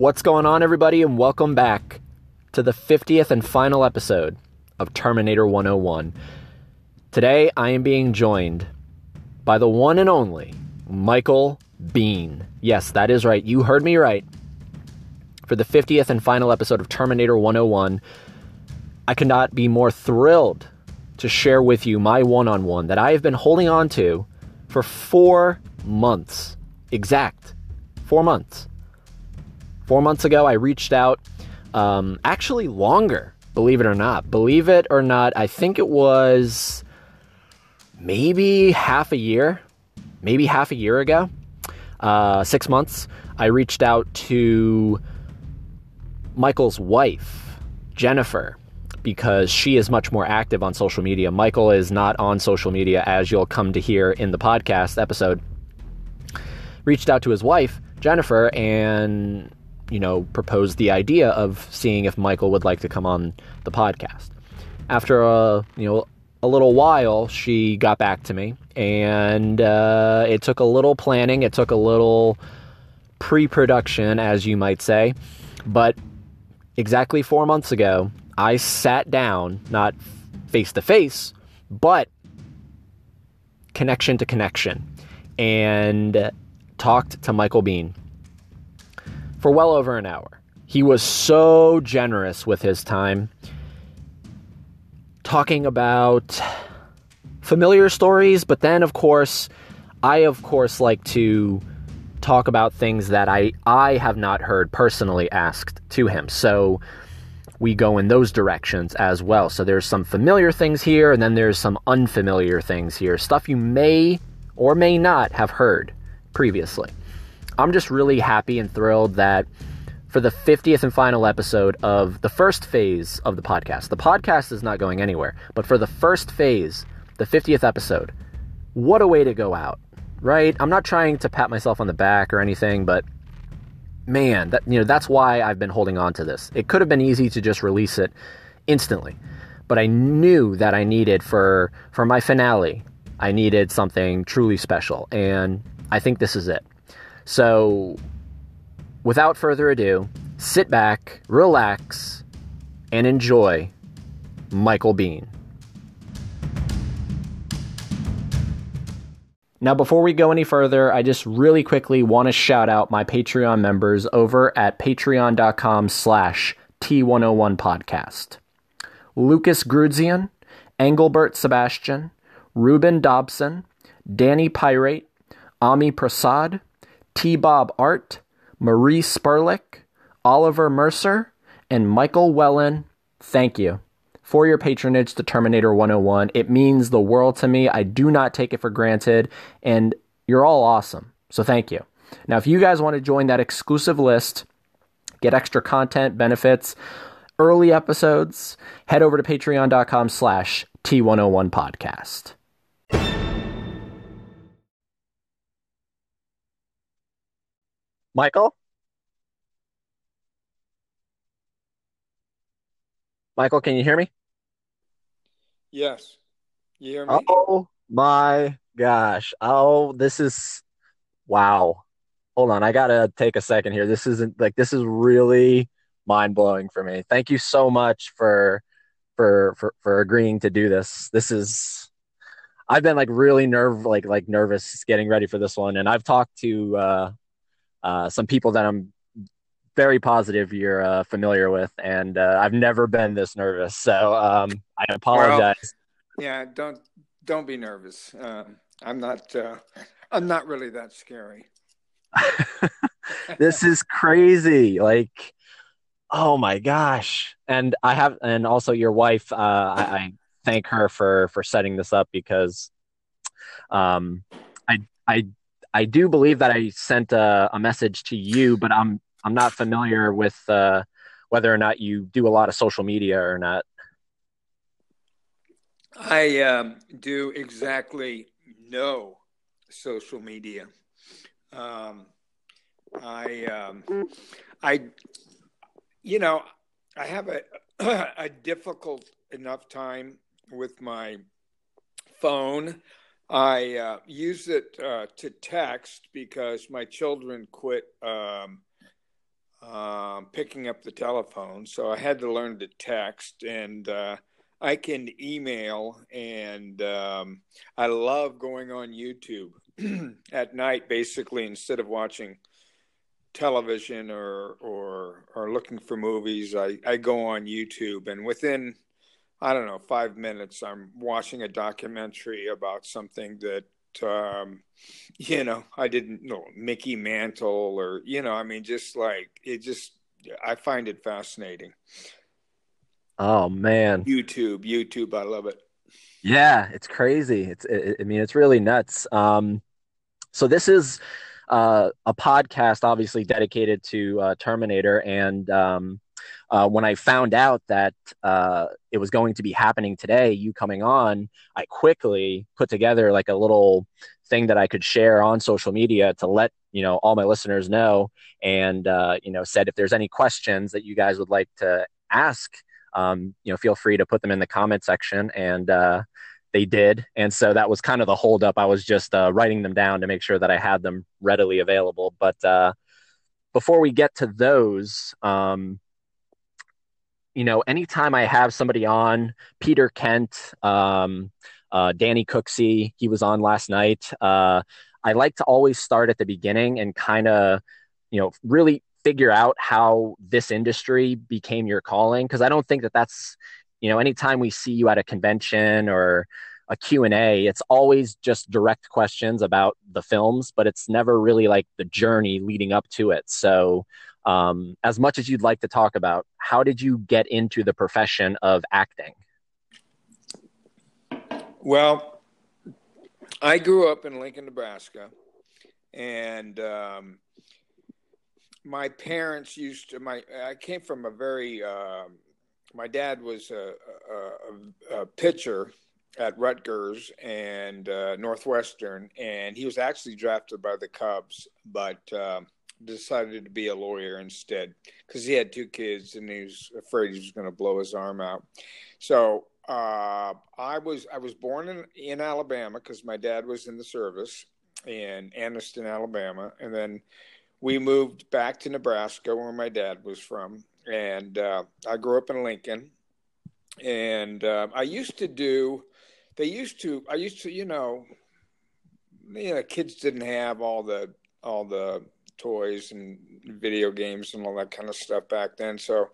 What's going on, everybody, and welcome back to the 50th and final episode of Terminator 101. Today, I am being joined by the one and only Michael Biehn. Yes, that is right. You heard me right. For the 50th and final episode of Terminator 101, I cannot be more thrilled to share with you my one on one that I have been holding on to for four months. Exact. Four months. Four months ago, I reached out, um, actually longer, believe it or not. Believe it or not, I think it was maybe half a year, maybe half a year ago, uh, six months. I reached out to Michael's wife, Jennifer, because she is much more active on social media. Michael is not on social media, as you'll come to hear in the podcast episode. Reached out to his wife, Jennifer, and you know, proposed the idea of seeing if Michael would like to come on the podcast. After a, you know, a little while, she got back to me, and uh, it took a little planning. It took a little pre-production, as you might say, but exactly four months ago, I sat down, not face to face, but connection to connection, and talked to Michael Biehn for well over an hour. He was so generous with his time, talking about familiar stories, but then, of course, I, of course, like to talk about things that I, I have not heard personally asked to him. So we go in those directions as well. So there's some familiar things here, and then there's some unfamiliar things here. Stuff you may or may not have heard previously. I'm just really happy and thrilled that for the 50th and final episode of the first phase of the podcast, the podcast is not going anywhere, but for the first phase, the 50th episode, what a way to go out, right? I'm not trying to pat myself on the back or anything, but man, that you know, that's why I've been holding on to this. It could have been easy to just release it instantly, but I knew that I needed for for my finale, I needed something truly special, and I think this is it. So, without further ado, sit back, relax, and enjoy Michael Biehn. Now, before we go any further, I just really quickly want to shout out my Patreon members over at patreon.com slash T101 podcast. Lucas Grudzian, Engelbert Sebastian, Ruben Dobson, Danny Pirate, Ami Prasad, T. Bob Art, Marie Sperlich, Oliver Mercer, and Michael Wellen. Thank you for your patronage to Terminator 101. It means the world to me. I do not take it for granted, and you're all awesome. So thank you. Now, if you guys want to join that exclusive list, get extra content, benefits, early episodes, head over to patreon.com slash T101 podcast. Michael? Michael, can you hear me? Yes. You hear me? Oh my gosh. Oh, this is wow. Hold on, I gotta take a second here. This isn't like this is really mind blowing for me. Thank you so much for for for for agreeing to do this. This is I've been like really nerve like like nervous getting ready for this one, and I've talked to uh, uh, some people that I'm very positive you're uh, familiar with, and uh, I've never been this nervous. So um, I apologize. Well, yeah, don't don't be nervous. Um, I'm not. Uh, I'm not really that scary. this is crazy. Like, oh my gosh! And I have, and also your wife. Uh, I, I thank her for for setting this up because, um, I I I do believe that I sent a, a message to you, but I'm I'm not familiar with uh, whether or not you do a lot of social media or not. I um, do exactly no social media. Um, I um, I you know I have a a difficult enough time with my phone I uh, use it uh, to text because my children quit um, um, picking up the telephone. So I had to learn to text, and uh, I can email, and um, I love going on YouTube at night, basically, instead of watching television or or or looking for movies. I, I go on YouTube, and within I don't know five minutes, I'm watching a documentary about something that um, you know, I didn't know Mickey Mantle or, you know, I mean, just like it just, I find it fascinating. Oh man. YouTube, YouTube. I love it. Yeah, it's crazy. It's, it, I mean, it's really nuts. Um, so this is uh, a podcast, obviously dedicated to uh, Terminator, and um, uh, when I found out that uh, it was going to be happening today, you coming on, I quickly put together like a little thing that I could share on social media to let you know all my listeners know, and uh, you know said if there's any questions that you guys would like to ask, um, you know feel free to put them in the comment section, and uh, they did, and so that was kind of the holdup. I was just uh, writing them down to make sure that I had them readily available, but uh, before we get to those. Um, you know, anytime I have somebody on, Peter Kent, um, uh, Danny Cooksey, he was on last night. Uh, I like to always start at the beginning and kind of, you know, really figure out how this industry became your calling. Cause I don't think that that's, you know, anytime we see you at a convention or a Q&A, it's always just direct questions about the films, but it's never really like the journey leading up to it. So, um, as much as you'd like to talk about, how did you get into the profession of acting? Well, I grew up in Lincoln, Nebraska, and um, my parents used to. My I came from a very. Uh, my dad was a, a, a, pitcher at Rutgers and uh, Northwestern, and he was actually drafted by the Cubs, but. Uh, decided to be a lawyer instead because he had two kids and he was afraid he was going to blow his arm out. So uh, I was I was born in in Alabama because my dad was in the service in Anniston, Alabama, and then we moved back to Nebraska where my dad was from, and uh, I grew up in Lincoln. And uh, I used to do. They used to. I used to. You know. You know, kids didn't have all the all the toys and video games and all that kind of stuff back then. So,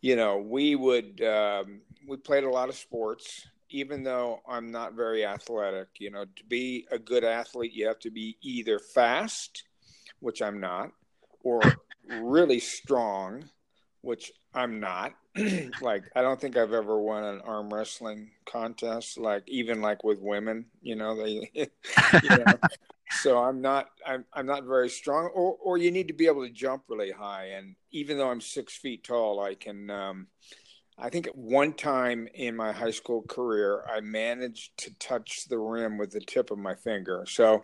you know, we would um, we played a lot of sports. Even though I'm not very athletic, you know, to be a good athlete, you have to be either fast, which I'm not, or really strong, which I'm not. like I don't think I've ever won an arm wrestling contest. Like even like with women, you know, they, you know, so I'm not I'm I'm not very strong, or or you need to be able to jump really high. And even though I'm six feet tall, I can. Um, I think at one time in my high school career, I managed to touch the rim with the tip of my finger. So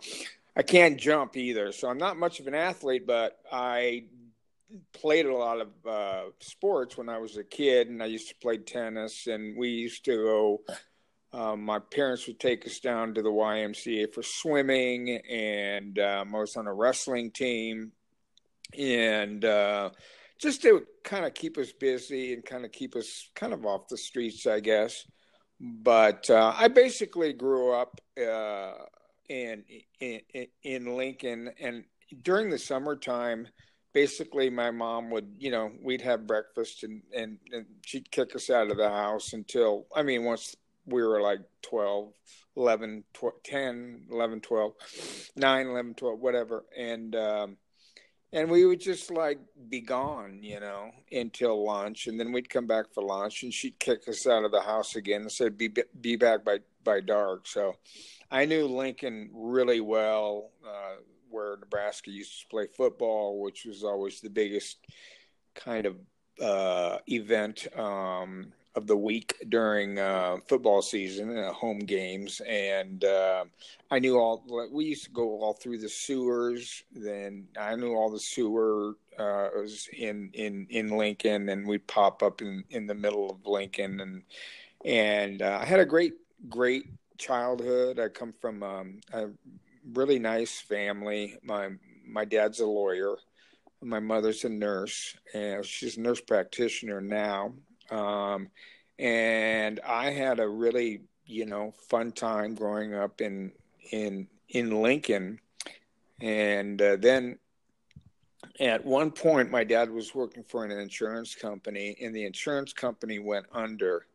I can't jump either. So I'm not much of an athlete, but I played a lot of uh, sports when I was a kid, and I used to play tennis, and we used to go um, my parents would take us down to the YMCA for swimming, and um, I was on a wrestling team, and uh, just to kind of keep us busy and kind of keep us kind of off the streets, I guess. But uh, I basically grew up uh, in, in in Lincoln, and during the summertime, basically my mom would you know we'd have breakfast and, and, and she'd kick us out of the house until i mean once we were like 12 11 12, 10 11 12 9 11 12 whatever. And um and we would just like be gone you know until lunch. And then we'd come back for lunch and she'd kick us out of the house again and said be be back by by dark. So i knew lincoln really well uh where nebraska used to play football which was always the biggest kind of uh event um of the week during uh, football season, uh, home games, and uh, I knew all. We used to go all through the sewers. Then I knew all the sewer uh, was in in in Lincoln, and we'd pop up in in the middle of Lincoln, and and uh, I had a great great childhood. I come from um, a really nice family. My my dad's a lawyer. My mother's a nurse, and she's a nurse practitioner now. Um, and I had a really, you know, fun time growing up in in in Lincoln. And uh, then at one point, my dad was working for an insurance company, and the insurance company went under,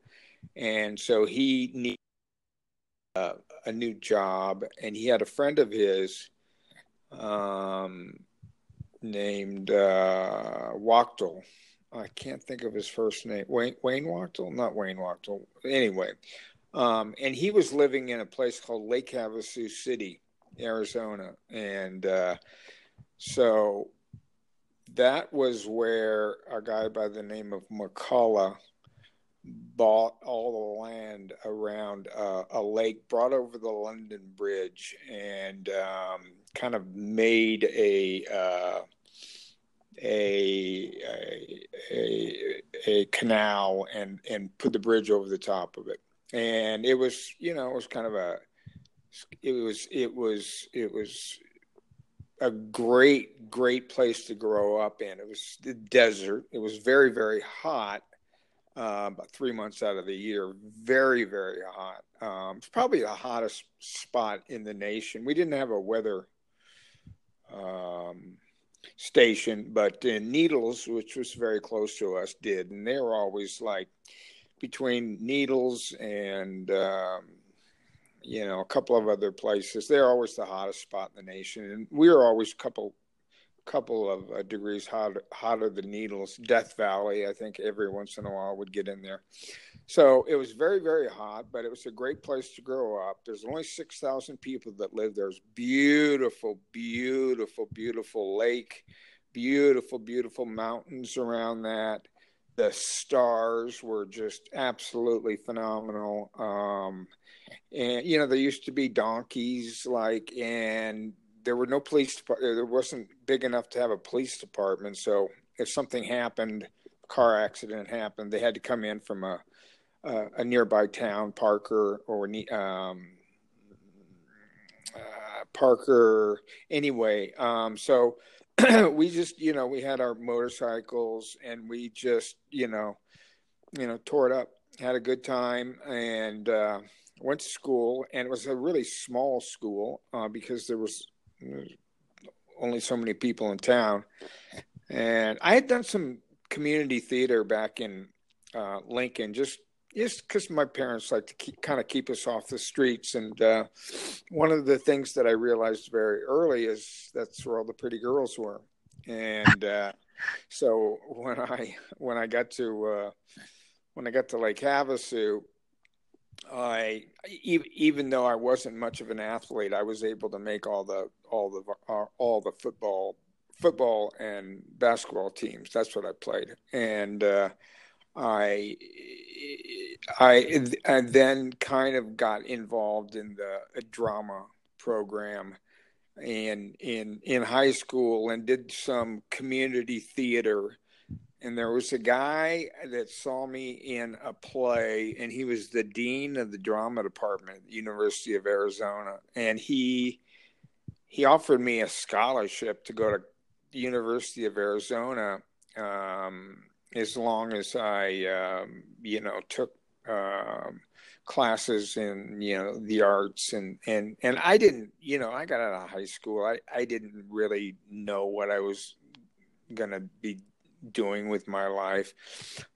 and so he needed uh, a new job, and he had a friend of his um, named uh, Wachtel. I can't think of his first name. Wayne Wayne Wachtel, not Wayne Wachtel. Anyway, um, and he was living in a place called Lake Havasu City, Arizona, and uh, so that was where a guy by the name of McCulloch bought all the land around uh, a lake, brought over the London Bridge, and um, kind of made a, uh, a, a, a canal and and put the bridge over the top of it. And it was, you know, it was kind of a, it was, it was, it was a great, great place to grow up in. It was the desert. It was very, very hot uh, about three months out of the year. Very, very hot. Um, it's probably the hottest spot in the nation. We didn't have a weather um, station, but in Needles, which was very close to us, did, and they were always like between Needles and um, you know a couple of other places. They're always the hottest spot in the nation, and we were always a couple couple of uh, degrees hotter, hotter than needles. Death Valley, I think every once in a while would get in there. So it was very, very hot, but it was a great place to grow up. There's only 6,000 people that live there. There's beautiful, beautiful, beautiful lake, beautiful, beautiful mountains around that. The stars were just absolutely phenomenal. Um, and, you know, there used to be donkeys, like, and there were no police. There wasn't big enough to have a police department. So if something happened, car accident happened, they had to come in from a a, a nearby town, Parker or um, uh, Parker. Anyway, um, so we just you know we had our motorcycles and we just you know you know tore it up, had a good time, and uh, went to school. And it was a really small school uh, because there was only so many people in town. And I had done some community theater back in uh, Lincoln, just just because my parents like to keep, kind of keep us off the streets. And uh, one of the things that I realized very early is that's where all the pretty girls were. And uh, so when I when I got to uh, when I got to Lake Havasu, I even though I wasn't much of an athlete, I was able to make all the all the uh, all the football football and basketball teams. That's what I played, and uh, I, I I then kind of got involved in the drama program and in in high school and did some community theater and there was a guy that saw me in a play and he was the dean of the drama department at the university of arizona and he he offered me a scholarship to go to the university of arizona um, as long as i um, you know took um, classes in you know the arts and and and i didn't you know i got out of high school. I i didn't really know what i was to be doing with my life.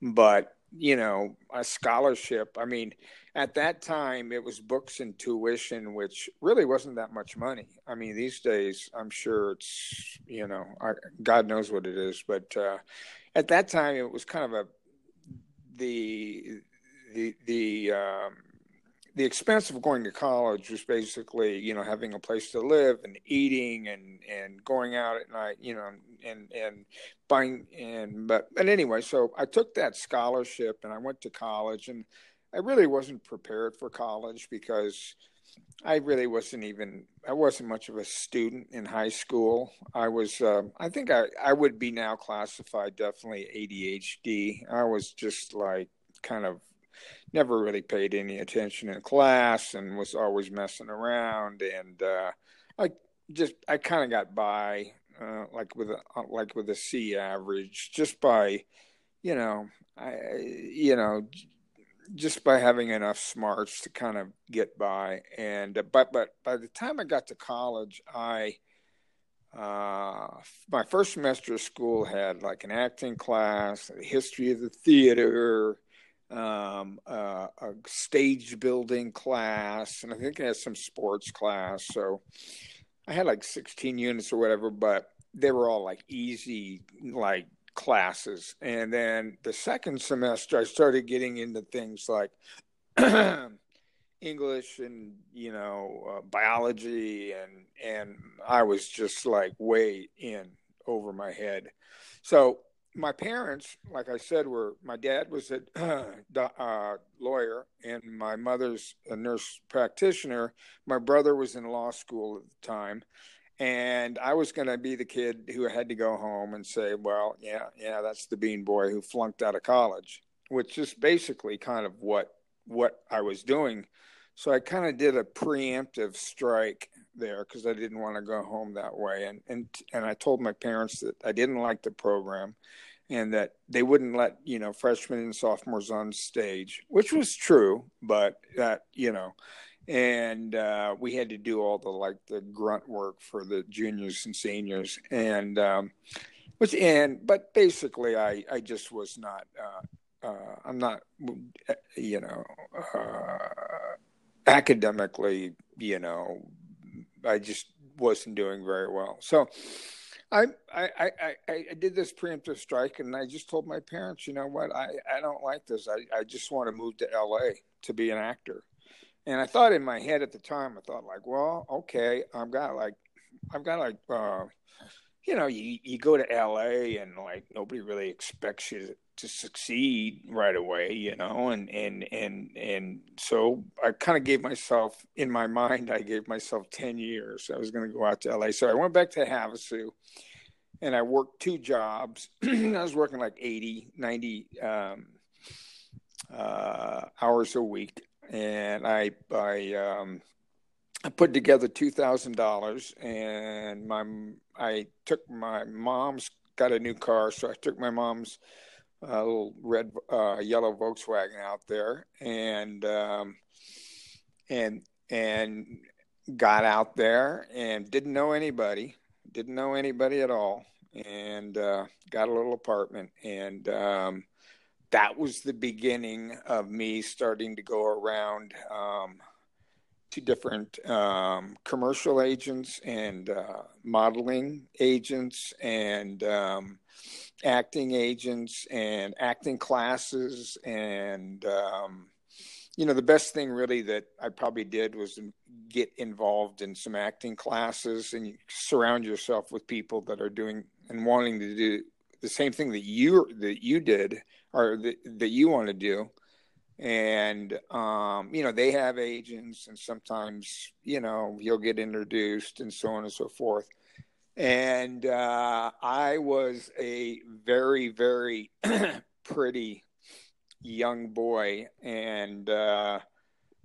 But, you know, a scholarship, I mean, at that time it was books and tuition, which really wasn't that much money. I mean, these days I'm sure it's, you know, I, God knows what it is. But uh, at that time it was kind of a, the, the, the, um, the expense of going to college was basically, you know, having a place to live and eating and, and going out at night, you know, and, and buying and, but, but anyway, so I took that scholarship and I went to college and I really wasn't prepared for college because I really wasn't even, I wasn't much of a student in high school. I was, uh, I think I, I would be now classified definitely ADHD. I was just like kind of never really paid any attention in class and was always messing around and uh, I just I kind of got by uh, like with a, like with a C average, just by, you know, I, you know, just by having enough smarts to kind of get by. And uh, but but by the time I got to college, I uh, my first semester of school had like an acting class, a history of the theater, um, uh, a stage building class, and I think it has some sports class. So I had like 16 units or whatever, but they were all like easy, like classes. And then the second semester, I started getting into things like English and you know uh, biology, and and I was just like way in over my head. So my parents, like I said, were my dad was a uh, lawyer and my mother's a nurse practitioner. My brother was in law school at the time, and I was going to be the kid who had to go home and say, "Well, yeah, yeah, that's the Biehn boy who flunked out of college," which is basically kind of what what I was doing. So I kind of did a preemptive strike there because I didn't want to go home that way, and and and I told my parents that I didn't like the program, and that they wouldn't let you know freshmen and sophomores on stage, which was true, but that you know and uh, we had to do all the like the grunt work for the juniors and seniors. And um, which and but basically i i just was not uh, uh, i'm not you know uh, academically you know i just wasn't doing very well so I, I, I, I did this preemptive strike and I just told my parents, you know what, I, I don't like this. I, I just want to move to LA to be an actor and I thought in my head at the time, I thought like, well, okay, I've got like, I've got like, uh, you know, you you go to L.A. and like nobody really expects you to, succeed right away, you know, and and and and so I kind of gave myself in my mind, I gave myself ten years. I was going to go out to L.A. So I went back to Havasu. And I worked two jobs. I was working like 80, 90 um, uh, hours a week and I I um, I put together two thousand dollars, and my I took my mom's got a new car, so I took my mom's uh, little red uh, yellow Volkswagen out there, and um, and and got out there and didn't know anybody, didn't know anybody at all, and uh, got a little apartment and. Um, that was the beginning of me starting to go around um, to different um, commercial agents and uh, modeling agents and um, acting agents and acting classes and um, you know the best thing really that i probably did was get involved in some acting classes and you surround yourself with people that are doing and wanting to do the same thing that you that you did or that, that you want to do. And um, you know they have agents and sometimes you know you'll get introduced and so on and so forth and uh, i was a very very pretty young boy and uh,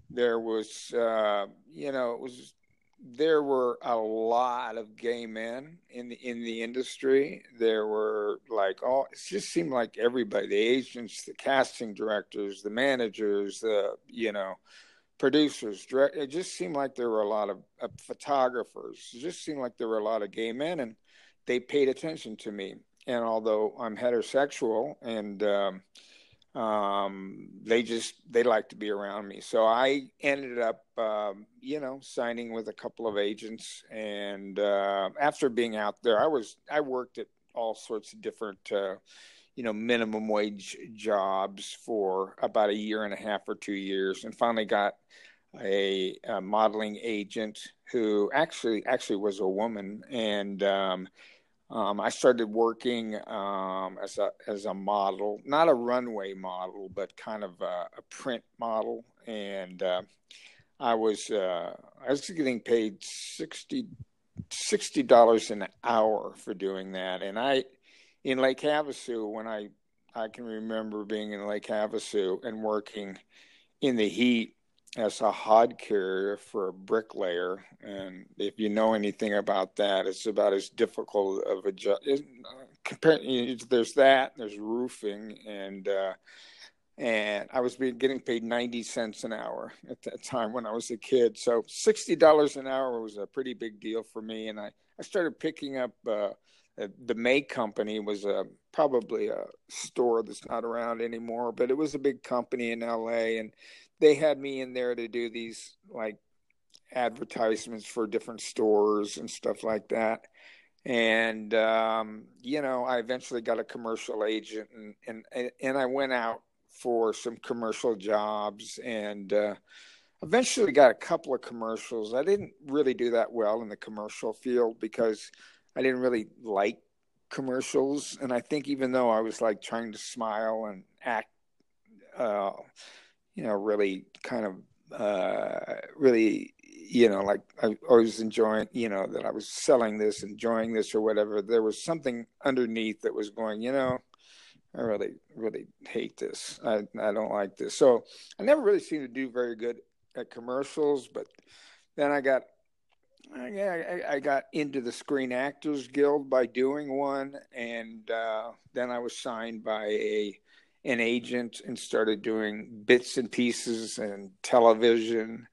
there was uh, you know it was there were a lot of gay men in the in the industry. There were like all it just seemed like everybody, the agents, the casting directors, the managers, the you know, producers, direct, it just seemed like there were a lot of, photographers. It just seemed like there were a lot of gay men and they paid attention to me. And although I'm heterosexual and um, um, they just they like to be around me. So I ended up, um, you know, signing with a couple of agents, and uh, after being out there, I was I worked at all sorts of different, uh, you know, minimum wage jobs for about a year and a half or two years, and finally got a, a modeling agent who actually actually was a woman, and um, um, I started working um, as a as a model, not a runway model, but kind of a, a print model, and uh, I was uh, I was getting paid 60 dollars an hour for doing that, and I in Lake Havasu when I I can remember being in Lake Havasu and working in the heat as a hod carrier for a bricklayer. And if you know anything about that, it's about as difficult of a job. There's that, there's roofing, and uh, and I was being, getting paid 90 cents an hour at that time when I was a kid. So $60 an hour was a pretty big deal for me. And I, I started picking up uh, the May Company was a probably a store that's not around anymore, but it was a big company in LA, and they had me in there to do these like advertisements for different stores and stuff like that. And um, you know, I eventually got a commercial agent, and and and I went out for some commercial jobs, and uh, eventually got a couple of commercials. I didn't really do that well in the commercial field because I didn't really like commercials, and I think even though I was like trying to smile and act, uh, you know, really kind of uh, really, you know, like I, was enjoying, you know, that I was selling this, enjoying this, or whatever. There was something underneath that was going, you know. I really, really hate this. I, I don't like this. So I never really seemed to do very good at commercials, but then I got I, I, got into the Screen Actors Guild by doing one, and uh, then I was signed by a an agent and started doing bits and pieces and television.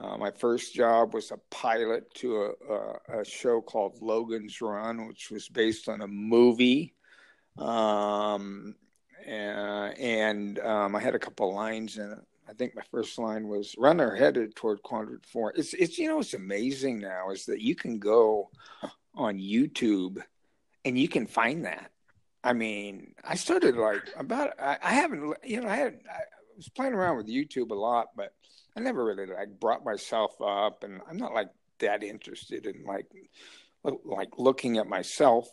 Uh, my first job was a pilot to a, a, a, show called Logan's Run, which was based on a movie. Um, and, and um, I had a couple lines in it. I think my first line was "Runner headed toward quadrant four. It's it's you know what's amazing now is that you can go on YouTube and you can find that. I mean, I started like about I, I haven't you know I had I was playing around with YouTube a lot, but I never really like brought myself up, and I'm not like that interested in like like looking at myself.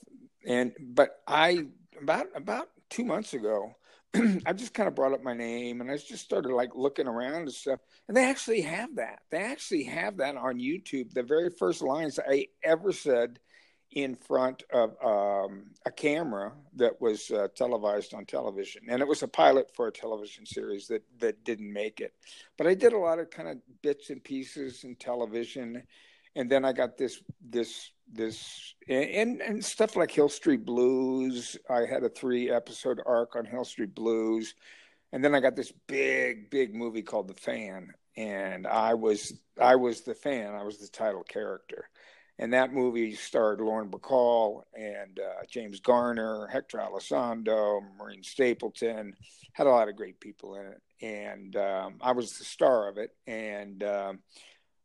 And but I about about two months ago, I just kind of brought up my name and I just started like looking around and stuff. And they actually have that. They actually have that on YouTube. The very first lines I ever said in front of um, a camera that was uh, televised on television, and it was a pilot for a television series that that didn't make it. But I did a lot of kind of bits and pieces in television, and then I got this this this and and stuff like Hill Street Blues. I had a three episode arc on Hill Street Blues, and then I got this big big movie called The Fan, and I was I was the fan. I was the title character, and that movie starred Lauren Bacall and uh, James Garner, Hector Alessandro, Maureen Stapleton. Had a lot of great people in it, and um, I was the star of it, and. Um,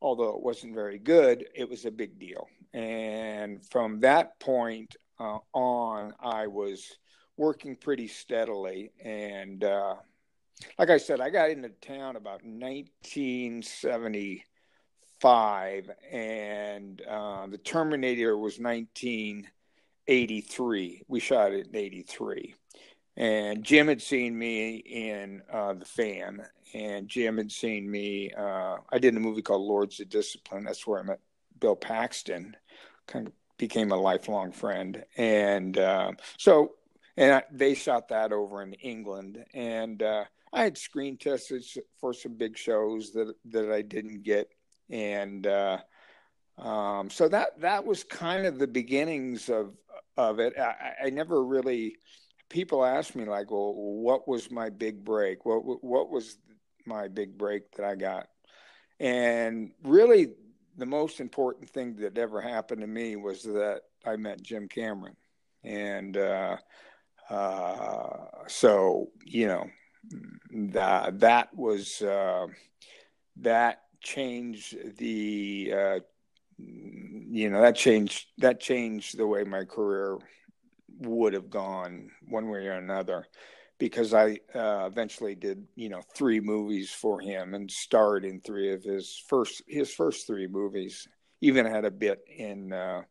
although it wasn't very good, it was a big deal. And from that point uh, on, I was working pretty steadily. And uh, like I said, I got into town about 1975, and uh, the Terminator was 1983. We shot it in 83. And Jim had seen me in uh, The Fan, and Jim had seen me. Uh, I did a movie called Lords of Discipline. That's where I met Bill Paxton. Kind of became a lifelong friend, and uh, so and I, they shot that over in England, and uh, I had screen tested for some big shows that that I didn't get, and uh, um, so that that was kind of the beginnings of of it. I, I never really people ask me like, well, what was my big break? What what was my big break that I got? And really, the most important thing that ever happened to me was that I met Jim Cameron, and uh, uh, so you know that that was uh, that changed the uh, you know that changed that changed the way my career would have gone one way or another because I uh, eventually did you know three movies for him and starred in three of his first his first three movies. Even had a bit in uh,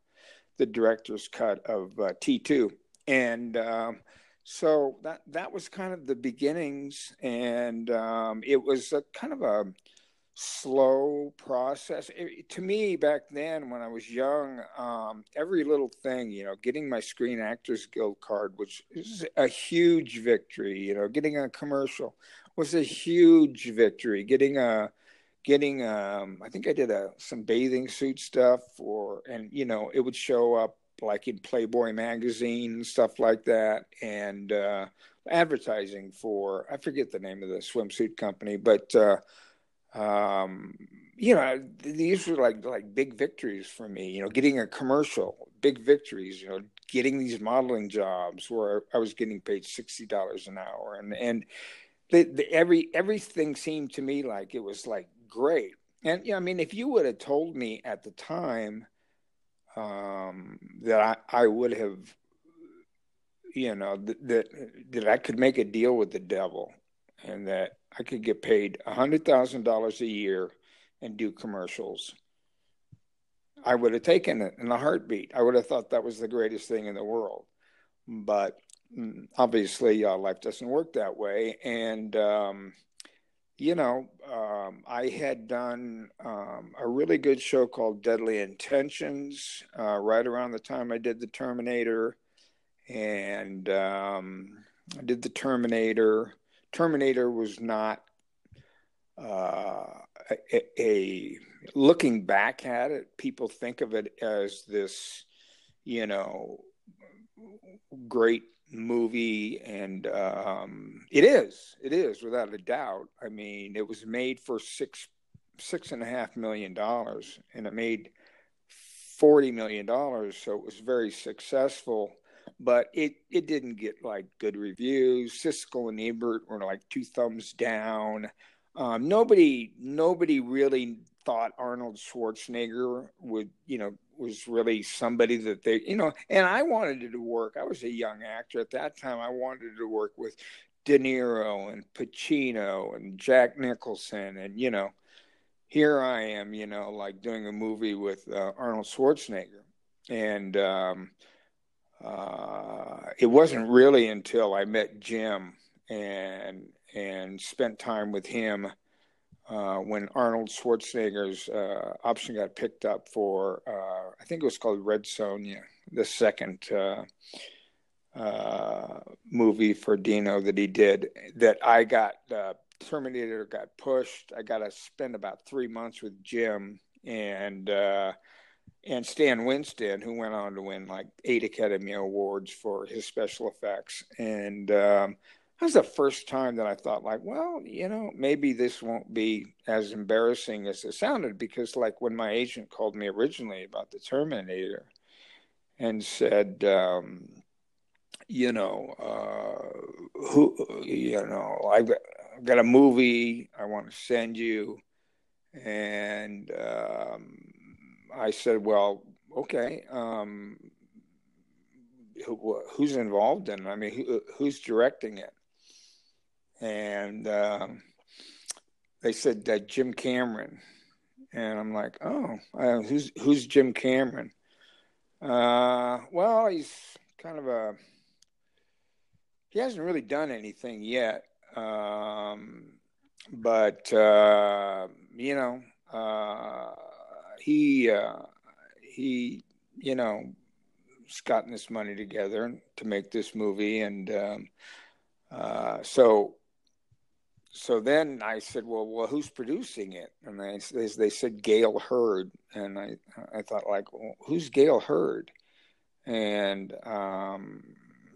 the director's cut of uh, T two, and um, so that that was kind of the beginnings, and um, it was a kind of a slow process. It, to me, back then when I was young, um, every little thing, you know, getting my Screen Actors Guild card, which is a huge victory, you know, getting a commercial was a huge victory. Getting a getting um i think i did a some bathing suit stuff for and you know it would show up like in playboy magazine and stuff like that and uh advertising for i forget the name of the swimsuit company but uh um you know these were like like big victories for me you know getting a commercial big victories you know getting these modeling jobs where i was getting paid $60 an hour and and the, the, every everything seemed to me like it was like great. And yeah, I mean, if you would have told me at the time um, that I, I would have, you know, that that I could make a deal with the devil, and that I could get paid a hundred thousand dollars a year and do commercials, I would have taken it in a heartbeat. I would have thought that was the greatest thing in the world. But mm, obviously, uh, life doesn't work that way, and um, you know, um, I had done um, a really good show called Deadly Intentions uh, right around the time I did the Terminator, and um, I did the Terminator. Terminator was not uh, a, a, looking back at it. People think of it as this, you know, great movie and um, it is it is without a doubt i mean it was made for six six and a half million dollars and it made 40 million dollars so it was very successful but it it didn't get like good reviews siskel and ebert were like two thumbs down um, nobody nobody really thought arnold schwarzenegger would you know was really somebody that they, you know, and I wanted to work. I was a young actor at that time. I wanted to work with De Niro and Pacino and Jack Nicholson, and you know, here I am, you know, like doing a movie with uh, Arnold Schwarzenegger, and um, uh, it wasn't really until I met Jim and and spent time with him uh, when Arnold Schwarzenegger's uh, option got picked up for, uh, I think it was called Red Sonja, the second uh, movie for Dino that he did, that I got, Terminator got pushed. I got to spend about three months with Jim and and Stan Winston, who went on to win like eight Academy Awards for his special effects. And um, that was the first time that I thought, like, well, you know, maybe this won't be as embarrassing as it sounded. Because, like, when my agent called me originally about the Terminator and said, um, you know, uh, who, you know, I've got, I've got, a movie I want to send you. And um, I said, well, okay. Um, who, who's involved in it? I mean, who, who's directing it? and um, they said that Jim Cameron, and I'm like, oh, uh, who's who's Jim Cameron? Uh, well, he's kind of a he hasn't really done anything yet, um, but uh, you know, uh, he uh, he you know, has gotten this money together to make this movie, and um, uh, so so then I said, well, well, who's producing it? And they, they said Gale Hurd, and I, I thought like, well, who's Gale Hurd? And um,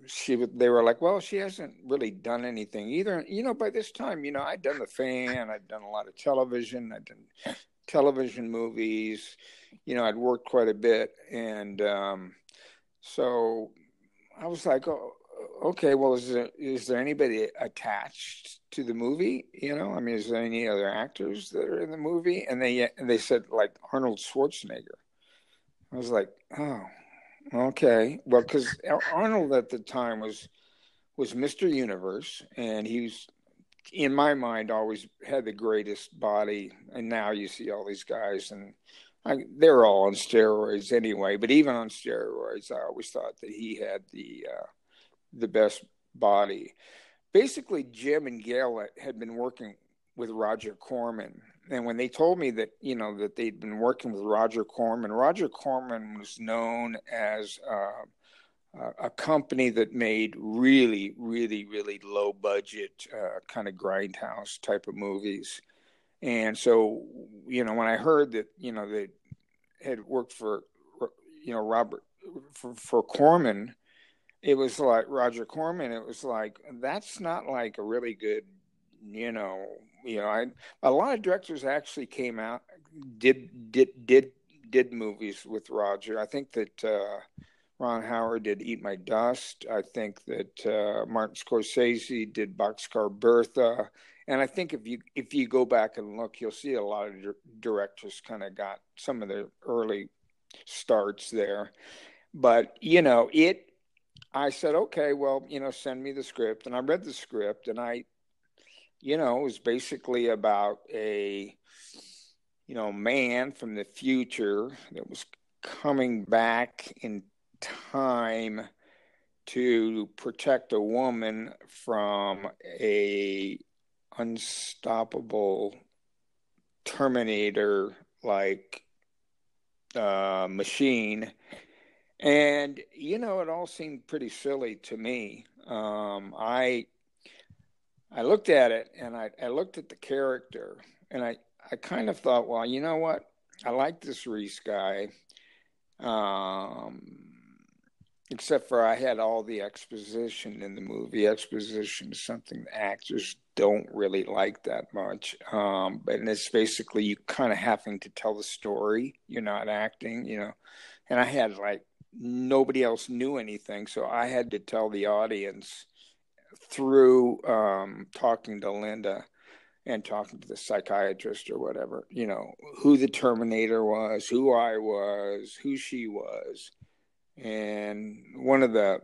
she, they were like, well, she hasn't really done anything either. You know, by this time, you know, I'd done The Fan, I'd done a lot of television, I'd done television movies. You know, I'd worked quite a bit, and um, so I was like, oh, okay, well, is there is there anybody attached to the movie? You know, I mean, is there any other actors that are in the movie? And they and they said like Arnold Schwarzenegger. I was like, oh, okay. Well, because Arnold at the time was was Mr. Universe, and he was, in my mind, always had the greatest body. And now you see all these guys, and I, they're all on steroids anyway. But even on steroids, I always thought that he had the uh, the best body. Basically, Jim and Gale had been working with Roger Corman. And when they told me that, you know, that they'd been working with Roger Corman, Roger Corman was known as uh, a company that made really, really, really low budget, uh, kind of grindhouse type of movies. And so, you know, when I heard that, you know, they had worked for, you know, Robert for, for Corman, it was like Roger Corman. It was like that's not like a really good, you know, you know. I a lot of directors actually came out did did did did movies with Roger. I think that uh, Ron Howard did Eat My Dust. I think that uh, Martin Scorsese did Boxcar Bertha. And I think if you if you go back and look, you'll see a lot of directors kind of got some of the early starts there. But you know, it. I said, okay, well, you know, send me the script, and I read the script, and I, you know, it was basically about a, you know, man from the future that was coming back in time to protect a woman from a unstoppable terminator like uh, machine. And you know it all seemed pretty silly to me. Um, i i looked at it and I, I looked at the character and i i kind of thought well you know what? I like this reese guy. Um, except for I had all the exposition in the movie. Exposition is something the actors don't really like that much. Um, and it's basically you kind of having to tell the story. You're not acting, you know. And I had like nobody else knew anything, so I had to tell the audience through um, talking to Linda and talking to the psychiatrist or whatever, you know, who the Terminator was, who I was, who she was and one of the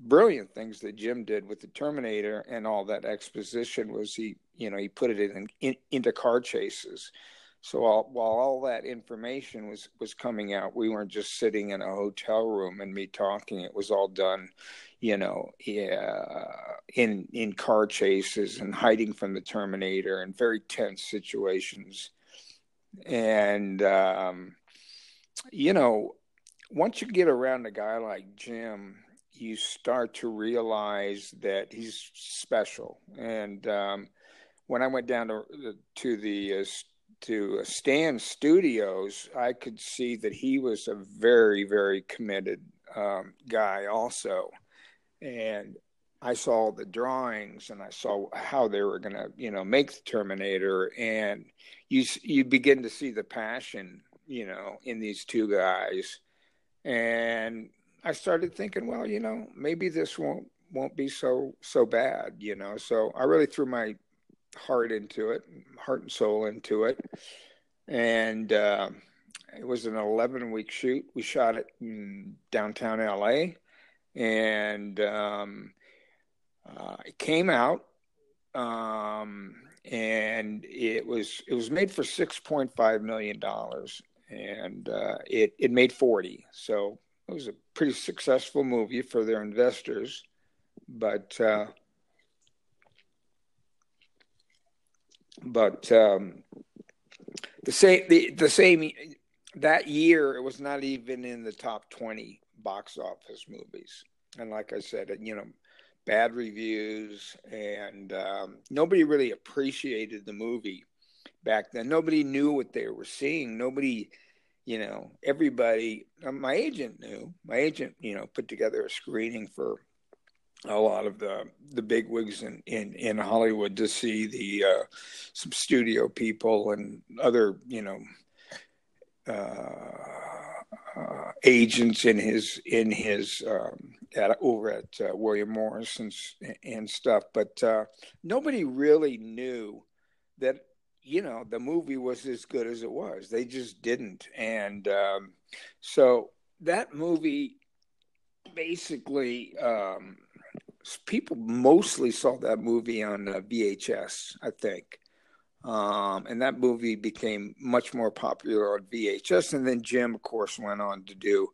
brilliant things that Jim did with the Terminator and all that exposition was he, you know, he put it in, in into car chases. So all, while all that information was was coming out, we weren't just sitting in a hotel room and me talking. It was all done, you know, in in car chases and hiding from the Terminator and very tense situations. And um, you know, once you get around a guy like Jim, you start to realize that he's special. And um, when I went down to to the uh, to Stan Studios, I could see that he was a very very committed um, guy also, and I saw the drawings and I saw how they were going to you know make the Terminator, and you you begin to see the passion you know in these two guys and I started thinking, well, you know, maybe this won't won't be so so bad, you know. So I really threw my heart into it, heart and soul into it, and uh, it was an 11 week shoot. We shot it in downtown LA, and um, uh, it came out, um, and it was it was made for 6.5 million dollars, and uh, it it made 40. So it was a pretty successful movie for their investors, but uh, but um, the same the, the same that year it was not even in the top 20 box office movies and like i said you know bad reviews and um, nobody really appreciated the movie back then. Nobody knew what they were seeing. Nobody, you know, everybody. Uh, my agent knew. My agent, you know, put together a screening for a lot of the the big wigs in, in, in Hollywood to see the uh, some studio people and other, you know, uh, uh, agents in his in his um, at, over at uh, William Morris and, and stuff. But uh, nobody really knew that you know the movie was as good as it was. They just didn't. And um, so that movie basically um, people mostly saw that movie on uh, vhs i think. Um, and that movie became much more popular on vhs and then jim of course went on to do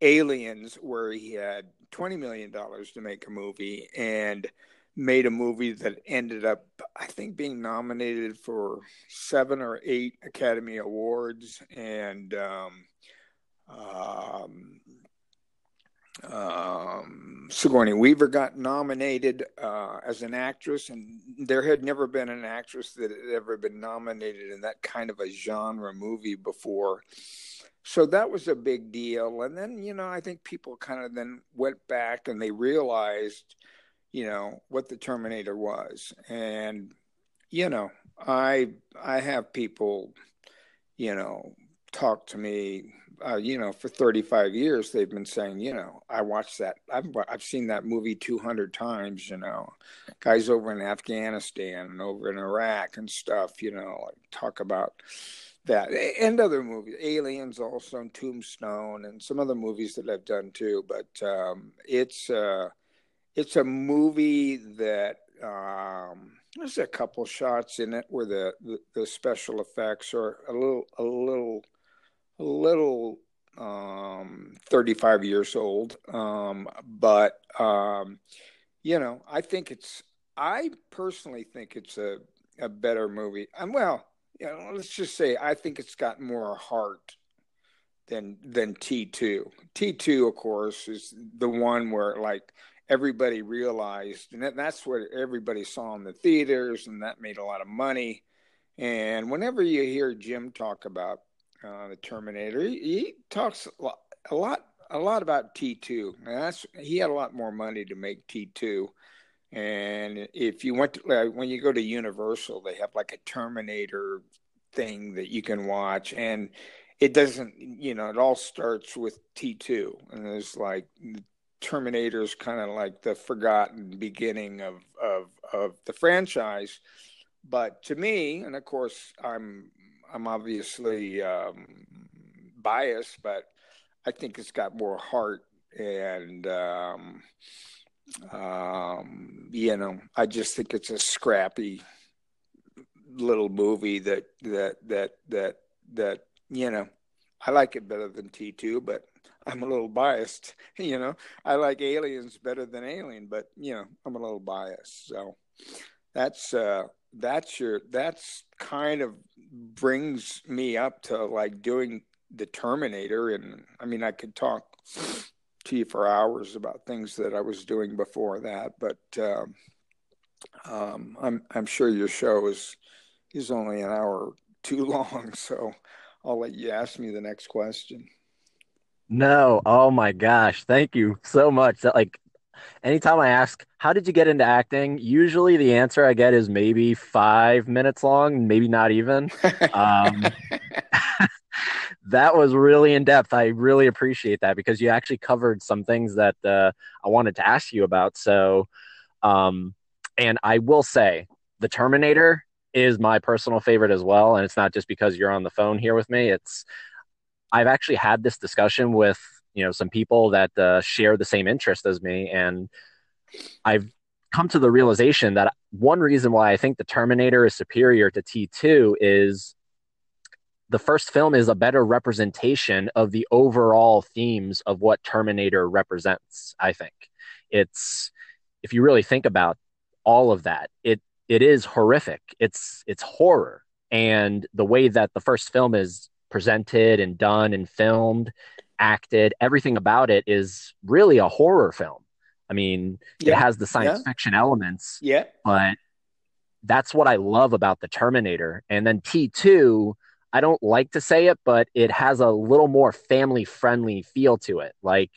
aliens where he had 20 million dollars to make a movie. And made a movie that ended up, I think, being nominated for seven or eight Academy Awards, and um, um, um, Sigourney Weaver got nominated uh, as an actress, and there had never been an actress that had ever been nominated in that kind of a genre movie before. So that was a big deal. And then, you know, I think people kind of then went back and they realized, you know, what the Terminator was. And, you know, I I have people, you know, talk to me uh, you know, for 35 years, they've been saying, you know, I watched that. I've I've seen that movie 200 times. You know, guys over in Afghanistan and over in Iraq and stuff. You know, like talk about that and other movies, Aliens, also, and Tombstone, and some other movies that I've done too. But um, it's uh, it's a movie that um, there's a couple shots in it where the, the, the special effects are a little a little a little um, 35 years old. Um, but, um, you know, I think it's, I personally think it's a, a better movie. And well, you know, let's just say I think it's got more heart than than T2. T2, of course, is the one where like everybody realized, and that's what everybody saw in the theaters, and that made a lot of money. And whenever you hear Jim talk about uh, the Terminator. He, he, talks a lot, a lot, a lot about T two. That's he had a lot more money to make T two. And if you went to, uh, when you go to Universal, they have like a Terminator thing that you can watch, and it doesn't, you know, it all starts with T two, and there's like Terminator's kind of like the forgotten beginning of of of the franchise. But to me, and of course, I'm I'm obviously um, biased, but I think it's got more heart and um, um, you know, I just think it's a scrappy little movie that that that that that you know, I like it better than T two, but I'm a little biased. You know, I like Aliens better than Alien, but you know, I'm a little biased. So that's uh, that's your that's kind of brings me up to like doing the Terminator, and I mean I could talk to you for hours about things that I was doing before that, but um, um, I'm I'm sure your show is is only an hour too long, so I'll let you ask me the next question. No, oh my gosh, thank you so much. That like anytime I ask, how did you get into acting? Usually the answer I get is maybe five minutes long, maybe not even. Um, that was really in depth. I really appreciate that because you actually covered some things that uh, I wanted to ask you about. So, um, and I will say, The Terminator is my personal favorite as well. And it's not just because you're on the phone here with me. It's I've actually had this discussion with you know some people that uh, share the same interest as me and i've come to the realization that one reason why i think the terminator is superior to t2 is the first film is a better representation of the overall themes of what terminator represents i think. It's if you really think about all of that it it is horrific. It's it's horror. And the way that the first film is presented and done and filmed acted, everything about it is really a horror film. I mean, yeah. it has the science yeah. fiction elements. Yeah. But that's what I love about the Terminator. And then T2, I don't like to say it, but it has a little more family friendly feel to it. Like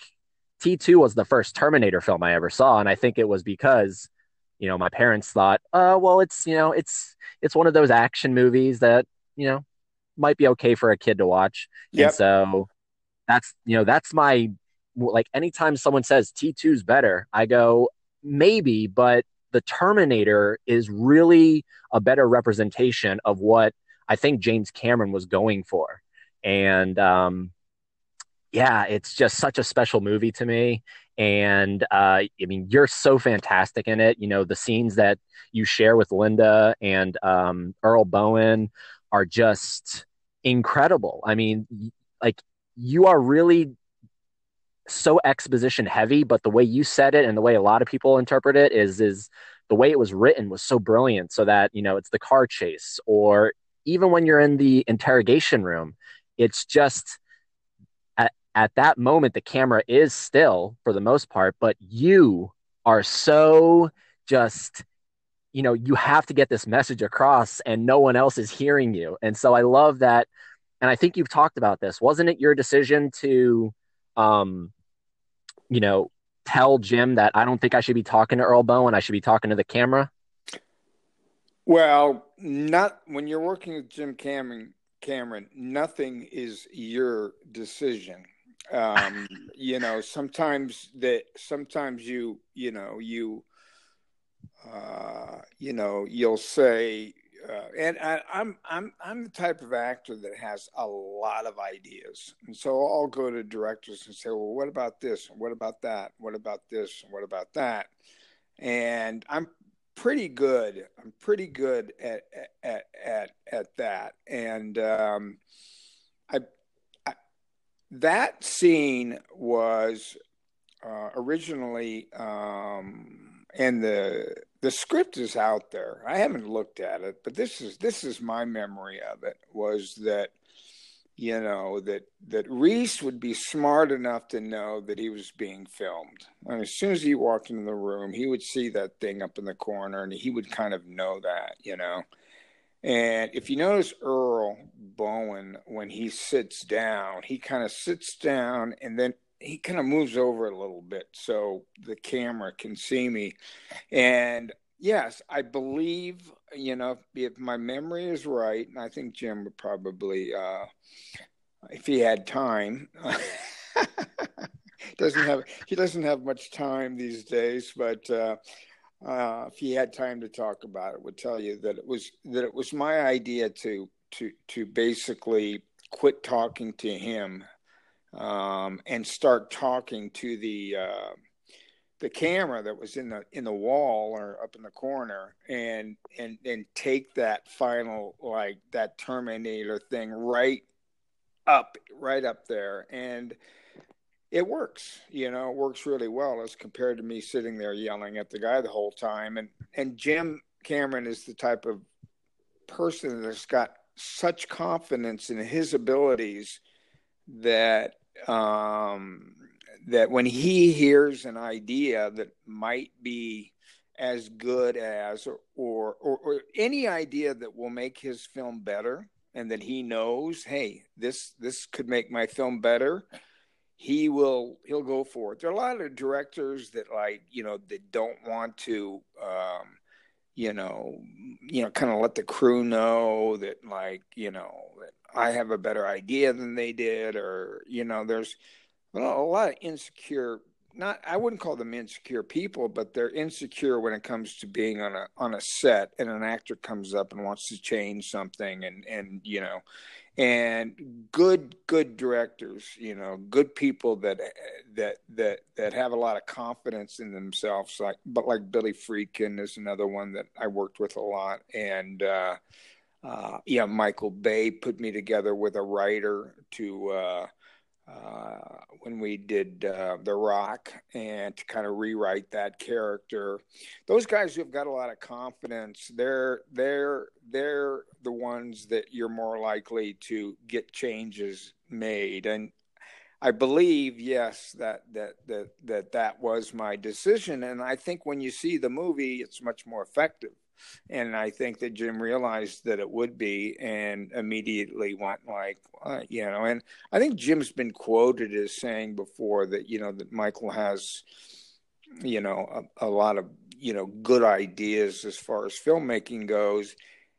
T2 was the first Terminator film I ever saw. And I think it was because, you know, my parents thought, oh, well, it's, you know, it's, it's one of those action movies that, you know, might be okay for a kid to watch. Yeah. And so that's you know that's my like anytime someone says T2 is better, I go maybe, but the Terminator is really a better representation of what I think James Cameron was going for. And um, yeah, it's just such a special movie to me. And uh, I mean, you're so fantastic in it. You know, the scenes that you share with Linda and um, Earl Boen are just incredible. I mean, like you are really so exposition heavy, but the way you said it and the way a lot of people interpret it is is the way it was written was so brilliant so that, you know, it's the car chase or even when you're in the interrogation room, it's just at that moment the camera is still for the most part, but you are so just you know you have to get this message across and no one else is hearing you. And so i love that. And i think you've talked about this. Wasn't it your decision to um you know tell jim that i don't think i should be talking to earl boen i should be talking to the camera? Well not when you're working with jim cameron cameron nothing is your decision. Um you know sometimes that sometimes you you know you you know, you'll say, uh, and I, I'm I'm I'm the type of actor that has a lot of ideas, and so I'll go to directors and say, well, what about this? What about that? What about this? What about that? And I'm pretty good. I'm pretty good at at at at that. And um, I, I that scene was uh, originally um, and the the script is out there. I haven't looked at it, but this is this is my memory of it was that you know that that Reese would be smart enough to know that he was being filmed. And as soon as he walked into the room, he would see that thing up in the corner, and he would kind of know that, you know. And if you notice Earl Boen when he sits down, he kind of sits down and then he kind of moves over a little bit so the camera can see me. And yes, I believe, you know, if my memory is right, and I think Jim would probably, uh, if he had time, doesn't have he doesn't have much time these days, but uh, uh, if he had time to talk about it, would tell you that it was that it was my idea to to to basically quit talking to him um, and start talking to the uh, the camera that was in the in the wall or up in the corner and and and take that final like that terminator thing right up right up there. And it works you know it works really well as compared to me sitting there yelling at the guy the whole time. And and jim cameron is the type of person that's got such confidence in his abilities that um, that when he hears an idea that might be as good as or, or, or any idea that will make his film better and that he knows hey this this could make my film better he will he'll go for it. There are a lot of directors that like you know that don't want to um you know you know kind of let the crew know that like you know that I have a better idea than they did, or you know, there's a lot of insecure. Not, I wouldn't call them insecure people, but they're insecure when it comes to being on a on a set, and an actor comes up and wants to change something, and and you know, and good good directors, you know, good people that that that that have a lot of confidence in themselves, like but like Billy Friedkin is another one that I worked with a lot, and. uh uh, yeah, Michael Bay put me together with a writer to uh, uh, when we did uh, The Rock and to kind of rewrite that character. Those guys who have got a lot of confidence, they're they're they're the ones that you're more likely to get changes made. And I believe, yes, that that that that that was my decision. And I think when you see the movie, it's much more effective and I think that Jim realized that it would be, and immediately went like, uh, you know. And I think Jim's been quoted as saying before that you know that Michael has, you know, a, a lot of you know good ideas as far as filmmaking goes.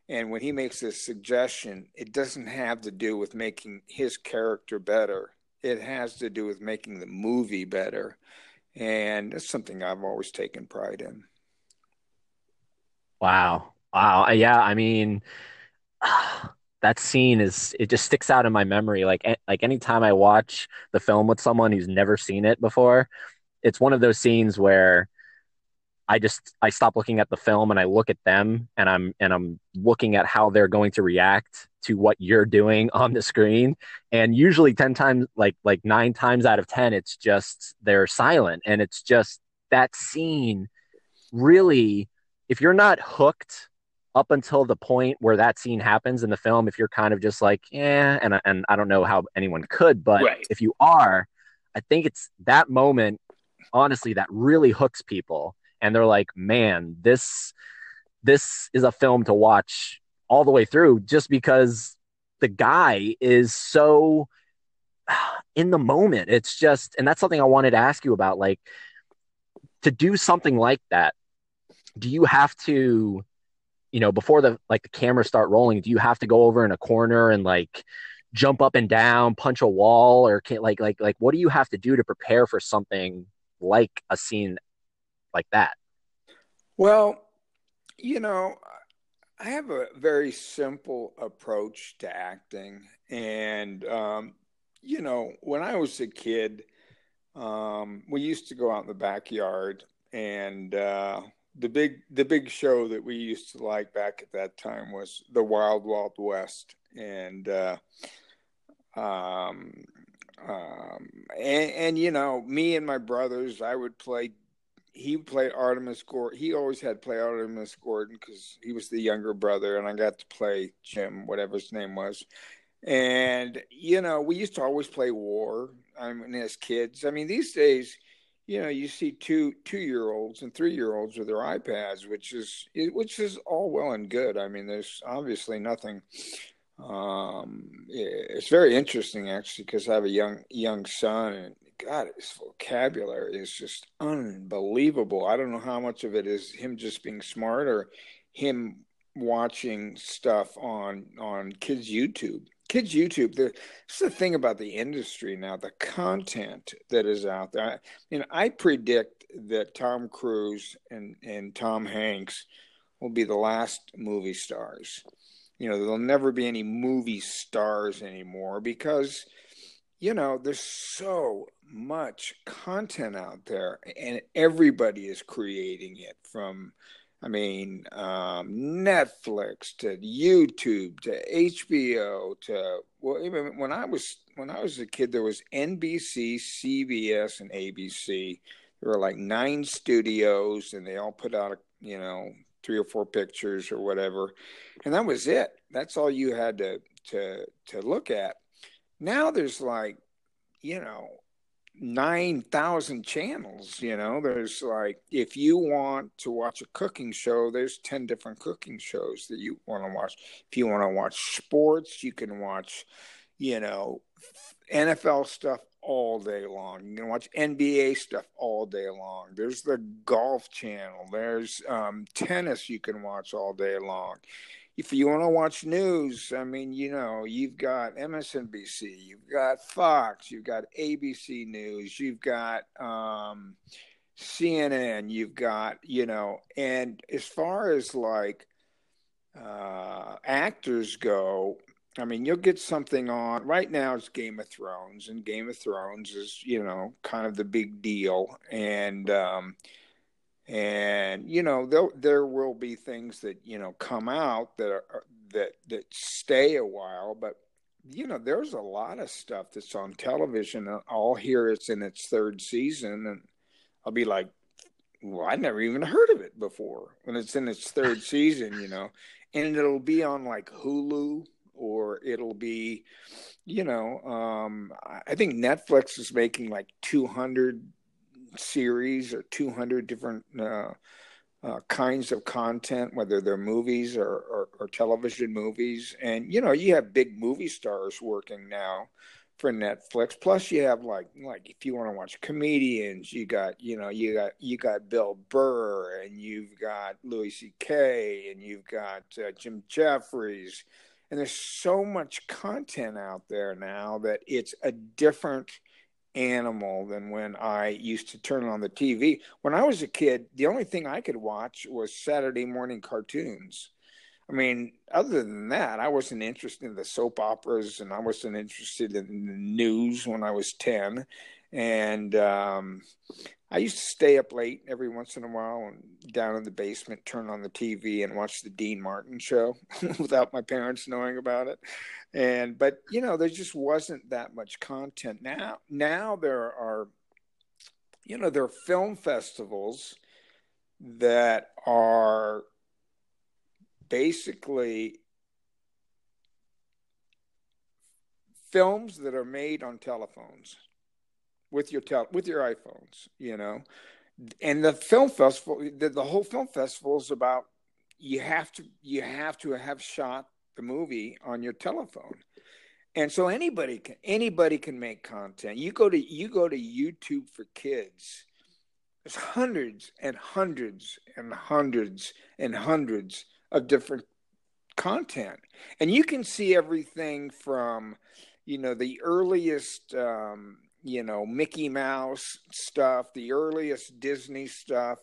And when he makes this suggestion, it doesn't have to do with making his character better. It has to do with making the movie better. And that's something I've always taken pride in. Wow. Wow. Yeah, I mean that scene is it just sticks out in my memory like like anytime I watch the film with someone who's never seen it before, it's one of those scenes where I just I stop looking at the film and I look at them and I'm and I'm looking at how they're going to react to what you're doing on the screen and usually 10 times like like 9 times out of 10 it's just they're silent and it's just that scene really if you're not hooked up until the point where that scene happens in the film, if you're kind of just like, yeah, and and I don't know how anyone could, but Right. if you are, I think it's that moment, honestly, that really hooks people, and they're like, man, this this is a film to watch all the way through, just because the guy is so in the moment. It's just, and that's something I wanted to ask you about, like to do something like that. Do you have to? you know before the like the cameras start rolling do you have to go over in a corner and like jump up and down punch a wall or can like like like what do you have to do to prepare for something like a scene like that Well, you know, I have a very simple approach to acting. And, um, you know, when I was a kid, um, we used to go out in the backyard and, uh, the big the big show that we used to like back at that time was the Wild Wild West, and uh, um, um, and, and you know me and my brothers, I would play. He played Artemus Gordon. He always had to play Artemus Gordon because he was the younger brother, and I got to play Jim, whatever his name was. And you know, we used to always play war. I mean, as kids. I mean, these days you know, you see two two year olds and three year olds with their iPads, which is which is all well and good. I mean, there's obviously nothing. Um, it's very interesting actually because I have a young young son, and God, his vocabulary is just unbelievable. I don't know how much of it is him just being smart or him watching stuff on on kids YouTube kids YouTube, the, this is the thing about the industry now, the content that is out there. I, you know, I predict that Tom Cruise and, and Tom Hanks will be the last movie stars. You know, there'll never be any movie stars anymore because, you know, there's so much content out there and everybody is creating it from I mean, um, Netflix to YouTube to HBO to well, even when I was when I was a kid, there was NBC, CBS, and ABC. There were like nine studios, and they all put out, you know, three or four pictures or whatever, and that was it. That's all you had to to to look at. Now there's like, you know, 9,000 channels, you know. There's like if you want to watch a cooking show, there's 10 different cooking shows that you want to watch. If you want to watch sports, you can watch, you know, NFL stuff all day long. You can watch NBA stuff all day long. There's the golf channel. There's um, tennis you can watch all day long if you want to watch news, I mean, you know, you've got MSNBC, you've got Fox, you've got ABC News, you've got um, CNN, you've got, you know, and as far as like uh, actors go, I mean, you'll get something on right now. It's Game of Thrones, and Game of Thrones is, you know, kind of the big deal, and um, and you know there there will be things that you know come out that are that that stay a while but you know there's a lot of stuff that's on television i'll hear it's in its third season and i'll be like well i never even heard of it before when it's in its third season you know and it'll be on like hulu or it'll be you know um i think netflix is making like 200 series or 200 different uh, uh, kinds of content, whether they're movies or, or, or, television movies. And, you know, you have big movie stars working now for Netflix. Plus you have like, like if you want to watch comedians, you got, you know, you got, you got Bill Burr and you've got Louis C.K. and you've got uh, Jim Jefferies. And there's so much content out there now that it's a different – animal than when I used to turn on the TV. When I was a kid, the only thing I could watch was Saturday morning cartoons. I mean, other than that, I wasn't interested in the soap operas and I wasn't interested in the news when I was 10. And um, I used to stay up late every once in a while and down in the basement, turn on the TV and watch the Dean Martin show without my parents knowing about it. And but you know, there just wasn't that much content. Now now there are you know, there are film festivals that are basically films that are made on telephones with your tel- with your iPhones, you know. And the film festival, the, the whole film festival is about you have to you have to have shot the movie on your telephone. And so anybody can anybody can make content. You go to you go to YouTube for kids. There's hundreds and hundreds and hundreds and hundreds of different content. And you can see everything from you know the earliest um, you know Mickey Mouse stuff, the earliest Disney stuff,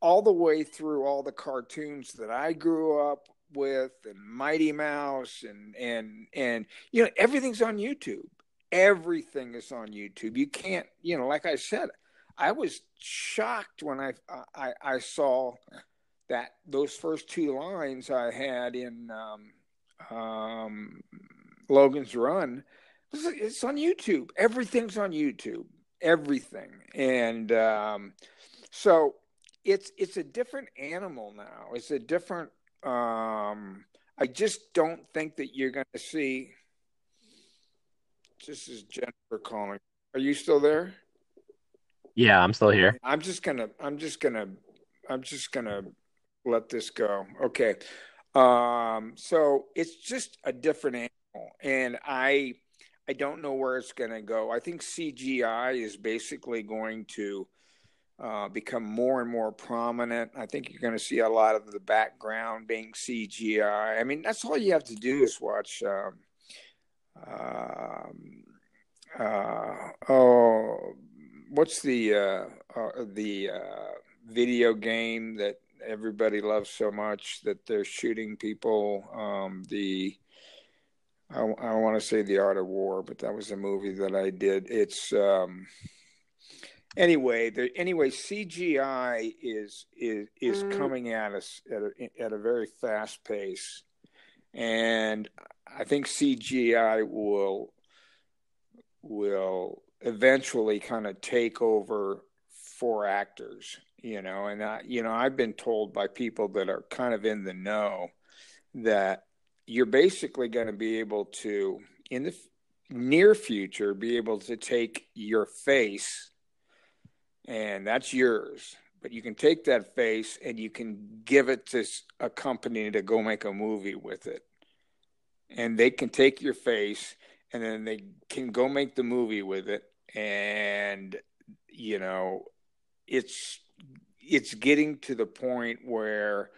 all the way through all the cartoons that I grew up with, and Mighty Mouse, and and and you know everything's on YouTube. Everything is on YouTube. You can't, you know, like I said, I was shocked when I I, I saw that those first two lines I had in um, um, Logan's Run. It's on YouTube. Everything's on YouTube. Everything, and um, so it's it's a different animal now. It's a different. Um, I just don't think that you're going to see. This is Jennifer calling. Are you still there? Yeah, I'm still here. I'm just gonna. I'm just gonna. I'm just gonna let this go. Okay. Um, so it's just a different animal, and I I don't know where it's going to go. I think CGI is basically going to uh, become more and more prominent. I think you're going to see a lot of the background being CGI. I mean, that's all you have to do is watch. Um, um uh, oh, what's the uh, uh, the uh, video game that everybody loves so much that they're shooting people? Um, the I, I want to say The Art of War, but that was a movie that I did. It's um, anyway. The, anyway, CGI is is is mm. coming at us at a, at a very fast pace, and I think CGI will will eventually kind of take over for actors. You know, and I, you know, I've been told by people that are kind of in the know that you're basically going to be able to, in the near future, be able to take your face and that's yours. But you can take that face and you can give it to a company to go make a movie with it. And they can take your face and then they can go make the movie with it. And, you know, it's it's getting to the point where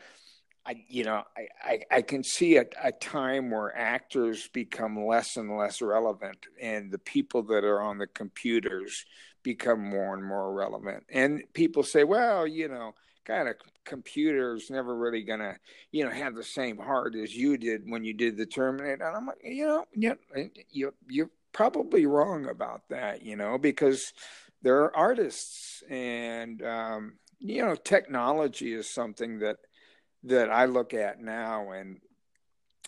I, you know, I, I, I can see a, a, time where actors become less and less relevant, and the people that are on the computers become more and more relevant. And people say, well, you know, kind of computers never really gonna, you know, have the same heart as you did when you did the Terminator. And I'm like, you know, yeah, you you're probably wrong about that, you know, because there are artists, and um, you know, technology is something that that I look at now, and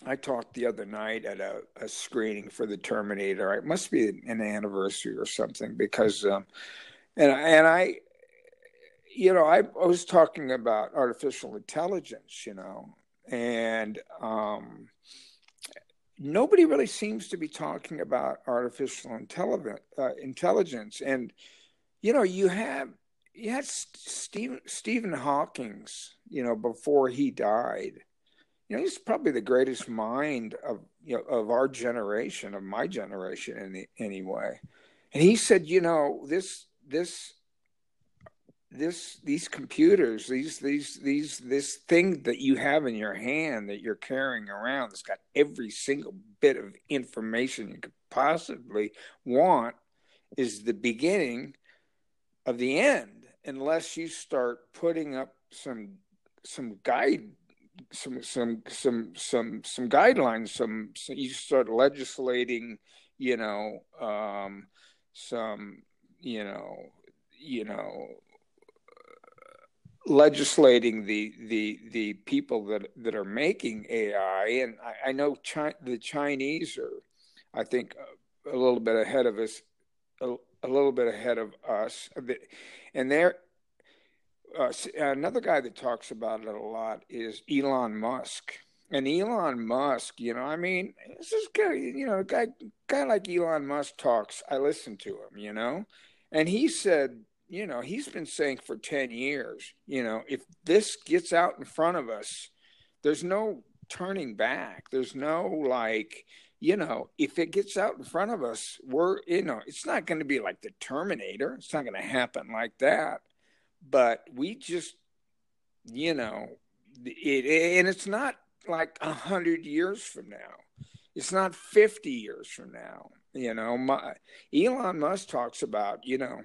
I talked the other night at a, a screening for the Terminator. It must be an anniversary or something because, um, and and I, you know, I, I was talking about artificial intelligence, you know, and um, nobody really seems to be talking about artificial intelligence, uh, intelligence, and you know, you have yeah, Stephen Stephen Hawking's, you know, before he died, you know, he's probably the greatest mind of you know of our generation, of my generation, in anyway. And he said, you know, this this this these computers, these these these this thing that you have in your hand that you're carrying around, that's got every single bit of information you could possibly want, is the beginning of the end unless you start putting up some some guide some some some some some guidelines some, you start legislating you know um some you know you know legislating the the the people that that are making AI and I, I know Chi- the Chinese are I think a, a little bit ahead of us a, a little bit ahead of us and they're uh, another guy that talks about it a lot is Elon Musk. And Elon Musk, you know, I mean, this is guy, you know, a guy, guy like Elon Musk talks. I listen to him, you know, and he said, you know, he's been saying for ten years, you know, if this gets out in front of us, there's no turning back. There's no like, you know, if it gets out in front of us, we're, you know, it's not going to be like the Terminator. It's not going to happen like that. But we just you know it and it's not like a hundred years from now. It's not 50 years from now you know. My, elon musk talks about you know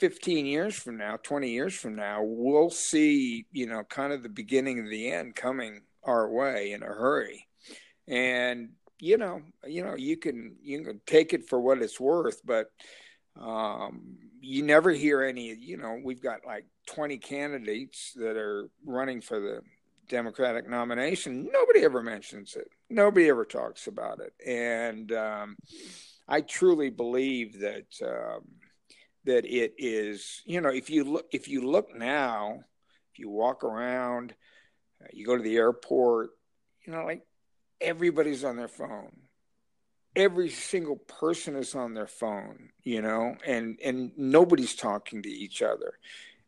15 years from now 20 years from now we'll see you know kind of the beginning of the end coming our way in a hurry. And you know you know you can you can take it for what it's worth but um, you never hear any, you know, we've got like 20 candidates that are running for the Democratic nomination. Nobody ever mentions it. Nobody ever talks about it. And um, I truly believe that um, that it is, you know, if you look if you look now, if you walk around, uh, you go to the airport, you know, like everybody's on their phone every single person is on their phone, you know, and and nobody's talking to each other,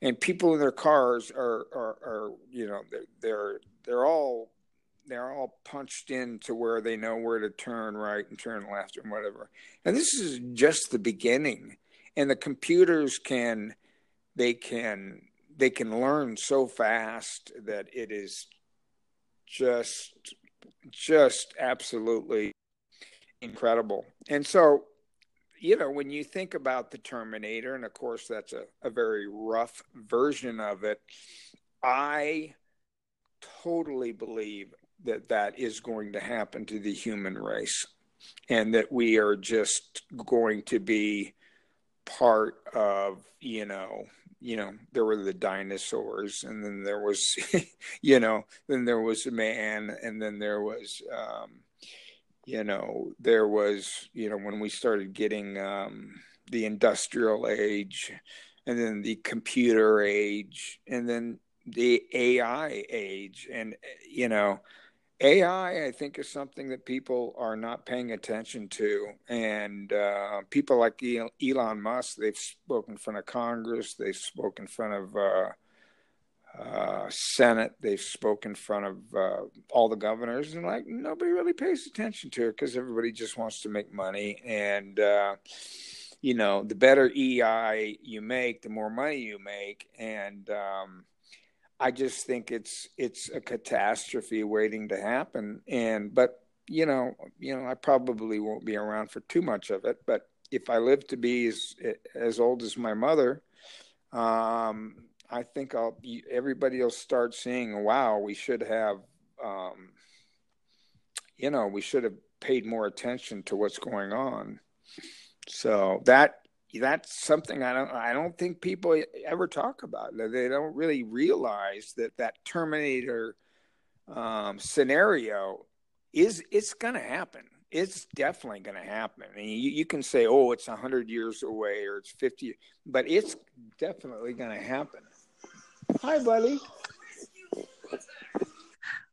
and people in their cars are are, are you know they're, they're they're all they're all punched in to where they know where to turn right and turn left and whatever. And this is just the beginning. And the computers can they can they can learn so fast that it is just just absolutely incredible. And so, you know, when you think about the Terminator, and of course that's a, a very rough version of it, I totally believe that that is going to happen to the human race and that we are just going to be part of you know you know there were the dinosaurs and then there was you know then there was a man and then there was um you know, there was, you know, when we started getting um, the industrial age and then the computer age and then the AI age. And, you know, AI, I think, is something that people are not paying attention to. And uh, people like Elon Musk, they've spoken in front of Congress, they've spoken in front of uh, uh, Senate. They've spoken in front of uh, all the governors, and like nobody really pays attention to it because everybody just wants to make money. And uh, you know, the better AI you make, the more money you make. And um, I just think it's it's a catastrophe waiting to happen. And but you know, you know, I probably won't be around for too much of it. But if I live to be as as old as my mother, um, I think I'll everybody will start seeing, wow, we should have, um, you know, we should have paid more attention to what's going on. So that that's something I don't I don't think people ever talk about. They don't really realize that that Terminator um, scenario is it's going to happen. It's definitely going to happen. I mean, you, you can say, "Oh, it's hundred years away," or "It's 50," but it's definitely going to happen. Hi, buddy.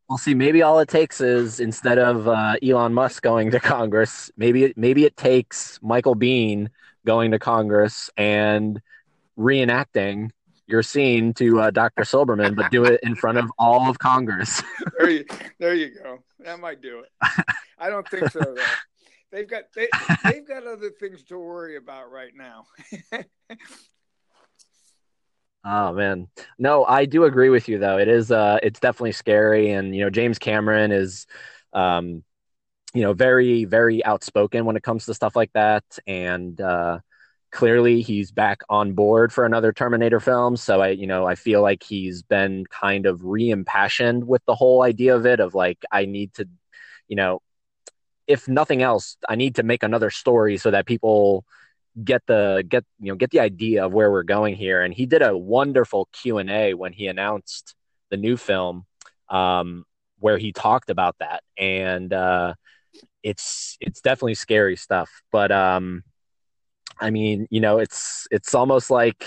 Well, see, maybe all it takes is instead of uh, Elon Musk going to Congress, maybe maybe it takes Michael Biehn going to Congress and reenacting your scene to uh, Dr. Silberman, but do it in front of all of Congress. there, you, there you go. That might do it. I don't think so, though. They've got they, they've got other things to worry about right now. Oh man, no, I do agree with you though. It is, uh, it's definitely scary, and you know, James Cameron is, um, you know, very, very outspoken when it comes to stuff like that, and uh, clearly he's back on board for another Terminator film. So I, you know, I feel like he's been kind of re-impassioned with the whole idea of it. Of like, I need to, you know, if nothing else, I need to make another story so that people get the get you know get the idea of where we're going here and he did a wonderful q&a when he announced the new film um, where he talked about that and uh, it's it's definitely scary stuff but um, i mean you know it's it's almost like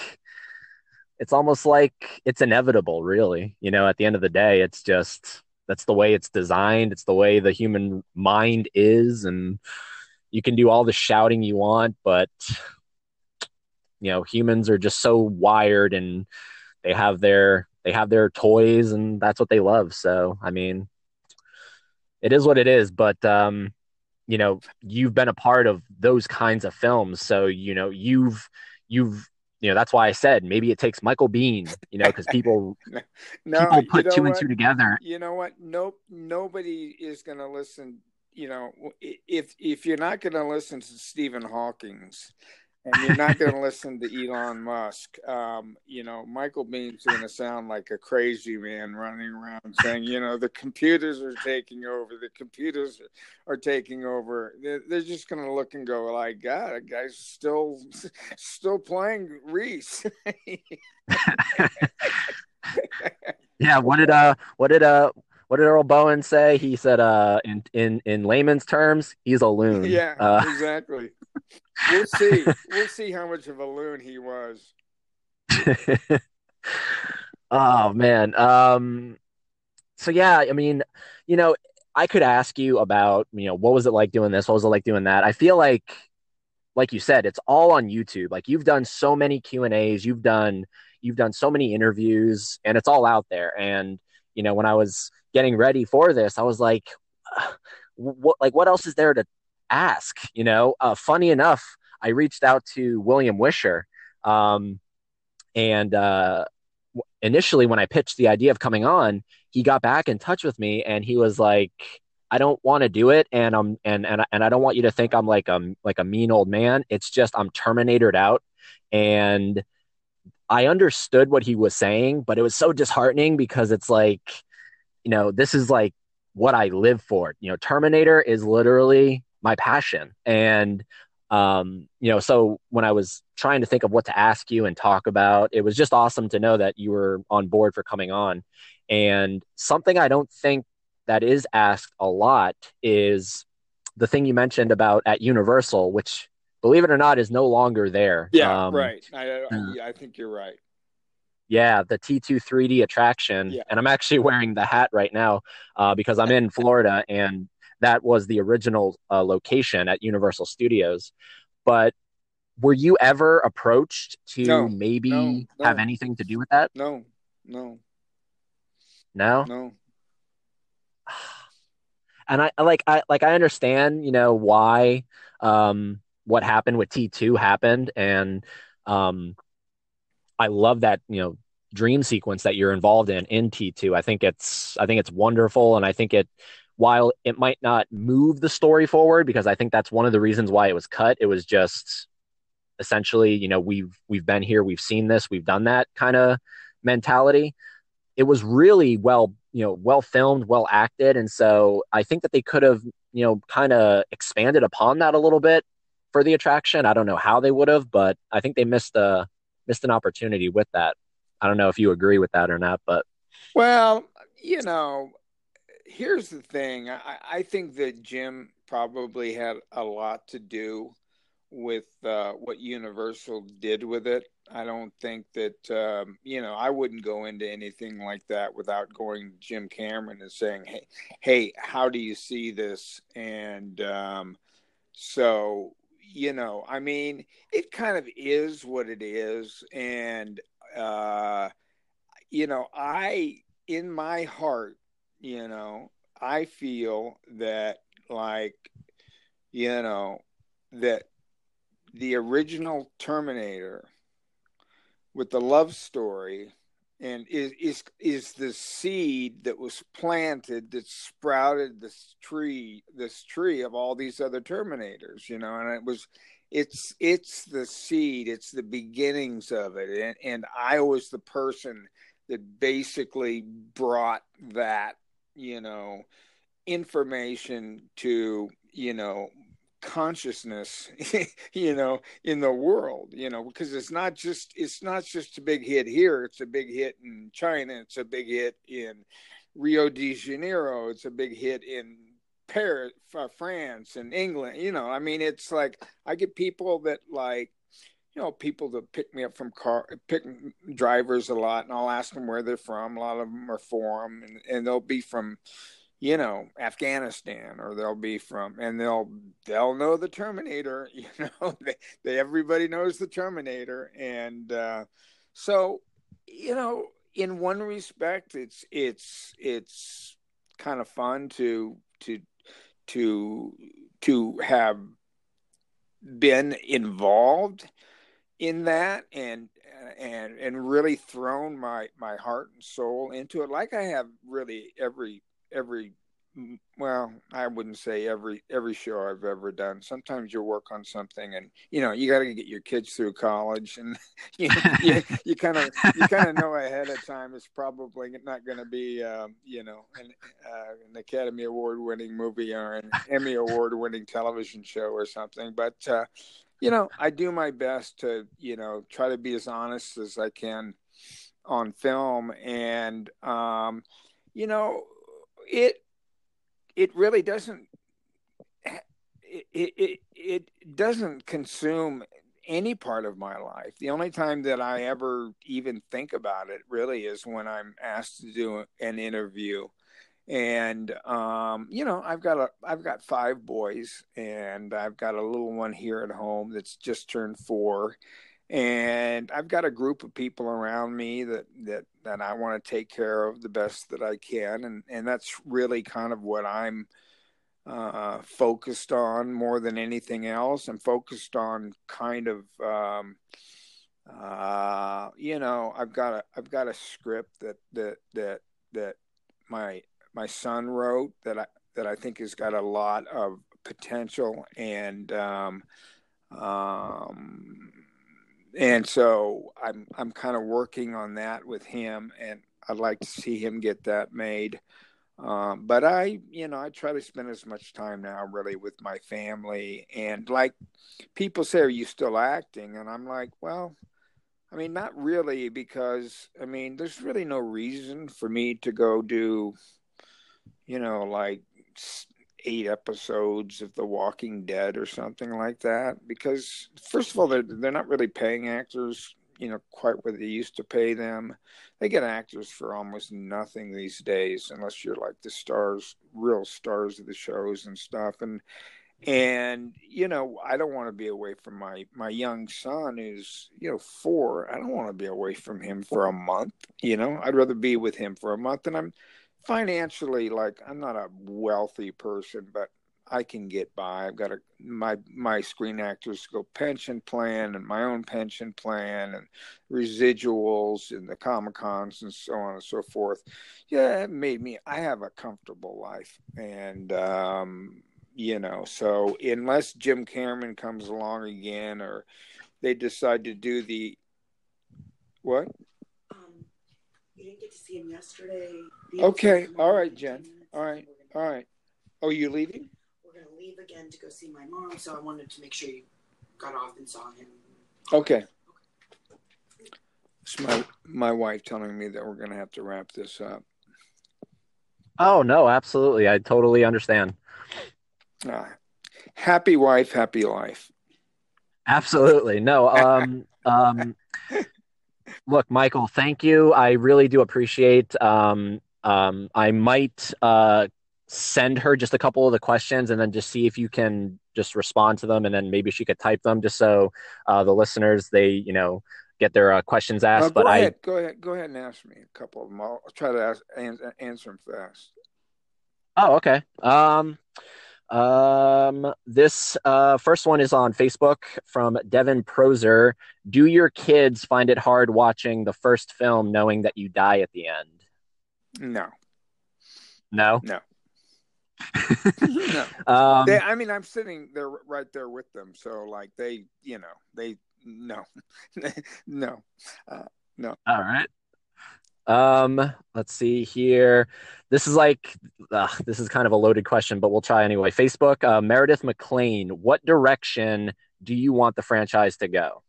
it's almost like it's inevitable, really. You know, at the end of the day, it's just that's the way it's designed. It's the way the human mind is, and you can do all the shouting you want, but you know, humans are just so wired, and they have their they have their toys, and that's what they love. So, I mean, it is what it is. But um, you know, you've been a part of those kinds of films, so you know, you've you've you know that's why I said maybe it takes Michael Biehn you know, because people no, people put you know two what? and two together. You know what? Nope, nobody is going to listen. You know, if if you're not going to listen to Stephen Hawking's and you're not going to listen to Elon Musk. Um, you know, Michael Biehn's going to sound like a crazy man running around saying, you know, the computers are taking over. The computers are taking over. They're, they're just going to look and go, like, God, a guy's still still playing Reese. yeah. What did uh? What did uh? What did Earl Boen say? He said, uh, in in in layman's terms, he's a loon. Yeah, uh, exactly we'll see. We'll see how much of a loon he was. oh man. Um so yeah, I mean, you know, I could ask you about, you know, what was it like doing this? What was it like doing that? I feel like like you said, it's all on YouTube. Like you've done so many Q&As, you've done you've done so many interviews and it's all out there. And you know, when I was getting ready for this, I was like what like what else is there to ask. You know, uh, funny enough, I reached out to William Wisher, um, and uh, initially when I pitched the idea of coming on, he got back in touch with me, and he was like, "I don't want to do it, and I'm and and and I don't want you to think I'm like a like a mean old man. It's just I'm terminated out, and." I understood what he was saying, but it was so disheartening because it's like, you know, this is like what I live for. You know, Terminator is literally my passion. And um, you know, so when I was trying to think of what to ask you and talk about, it was just awesome to know that you were on board for coming on. And something I don't think that is asked a lot is the thing you mentioned about at Universal, which believe it or not is no longer there. Yeah, um, right. I, I, uh, I think you're right. Yeah, the T2 3D attraction. Yeah. And I'm actually wearing the hat right now uh, because I'm in Florida and that was the original uh, location at Universal Studios. But were you ever approached to no, maybe no, no. have anything to do with that? No, no, no, no. And I like I like I understand, you know, why um what happened with T2 happened and um I love that, you know, dream sequence that you're involved in in T2. I think it's I think it's wonderful and I think it while it might not move the story forward because I think that's one of the reasons why it was cut. It was just essentially, you know, we've we've been here, we've seen this, we've done that kind of mentality. It was really well, you know, well filmed, well acted, and so I think that they could have, you know, kind of expanded upon that a little bit for the attraction. I don't know how they would have, but I think they missed a missed an opportunity with that. I don't know if you agree with that or not, but well, you know, here's the thing. I, I think that Jim probably had a lot to do with uh, what Universal did with it. I don't think that um, you know I wouldn't go into anything like that without going to Jim Cameron and saying, "Hey, hey, how do you see this?" And um, so you know, I mean, it kind of is what it is, and uh, you know, I in my heart you know, I feel that like, you know, that the original Terminator with the love story and is is is the seed that was planted that sprouted this tree this tree of all these other terminators you know and it was it's it's the seed it's the beginnings of it. And and i was the person that basically brought that you know information to you know consciousness you know in the world you know because it's not just it's not just a big hit here it's a big hit in china it's a big hit in rio de janeiro it's a big hit in paris uh, france and england you know i mean it's like i get people that like you know, people that pick me up from car, pick drivers a lot, and I'll ask them where they're from. A lot of them are forum, and, and they'll be from, you know, Afghanistan, or they'll be from, and they'll they'll know the Terminator. You know, they, they everybody knows the Terminator, and uh, so you know, in one respect, it's it's it's kind of fun to to to to have been involved in that and and and really thrown my my heart and soul into it like i have really every every well i wouldn't say every every show i've ever done. Sometimes you work on something and you know you got to get your kids through college and you you kind of you kind of know ahead of time it's probably not going to be um, you know an, uh, an academy award winning movie or an emmy award winning television show or something but uh, you know i do my best to you know try to be as honest as i can on film and um you know it it really doesn't it, it it doesn't consume any part of my life. The only time that I ever even think about it really is when I'm asked to do an interview. And um, you know, I've got a I've got five boys and I've got a little one here at home that's just turned 4 and I've got a group of people around me that that that I want to take care of the best that I can, and and that's really kind of what I'm uh, focused on more than anything else. I'm focused on kind of um, uh, you know I've got a I've got a script that that that that my my son wrote that I that I think has got a lot of potential and um, um, and so I'm I'm kind of working on that with him, and I'd like to see him get that made. Um, but I, you know, I try to spend as much time now really with my family. And like people say, are you still acting? And I'm like, well, I mean, not really, because I mean, there's really no reason for me to go do, you know, like eight episodes of The Walking Dead or something like that. Because first of all, they're they're not really paying actors, you know, quite what they used to pay them. They get actors for almost nothing these days, unless you're like the stars, real stars of the shows and stuff. And and you know, I don't want to be away from my my young son, who's you know four. I don't want to be away from him for a month. You know, I'd rather be with him for a month, and I'm financially like i'm not a wealthy person but i can get by. I've got a my my screen actors go pension plan and my own pension plan and residuals and the comic cons and so on and so forth. Yeah it made me i have a comfortable life and um you know so unless jim cameron comes along again or they decide to do the what you didn't get to see him yesterday. Okay, all right, Jen. All right, all right. Oh, you leaving? We're gonna leave again to go see my mom, so I wanted to make sure you got off and saw him. Okay. It's my my wife telling me that we're gonna have to wrap this up. Oh no, absolutely. I totally understand. Uh, happy wife, happy life. Absolutely. No. Um. um look, Michael, thank you. I really do appreciate. Um, um, I might uh, send her just a couple of the questions and then just see if you can just respond to them, and then maybe she could type them just so uh, the listeners they you know get their uh, questions asked. Uh, but ahead, I go ahead, go ahead and ask me a couple of them. I'll try to ask, answer them fast. Oh, okay. Um, um, this uh, first one is on Facebook from Devin Proser. Do your kids find it hard watching the first film knowing that you die at the end? No. No? No. no. Um, they, I mean, I'm sitting there right there with them. So, like, they, you know, they, no, no, uh, no. All right. Um, let's see here. This is like uh, this is kind of a loaded question, but we'll try anyway. Facebook, uh, Meredith McLean. What direction do you want the franchise to go?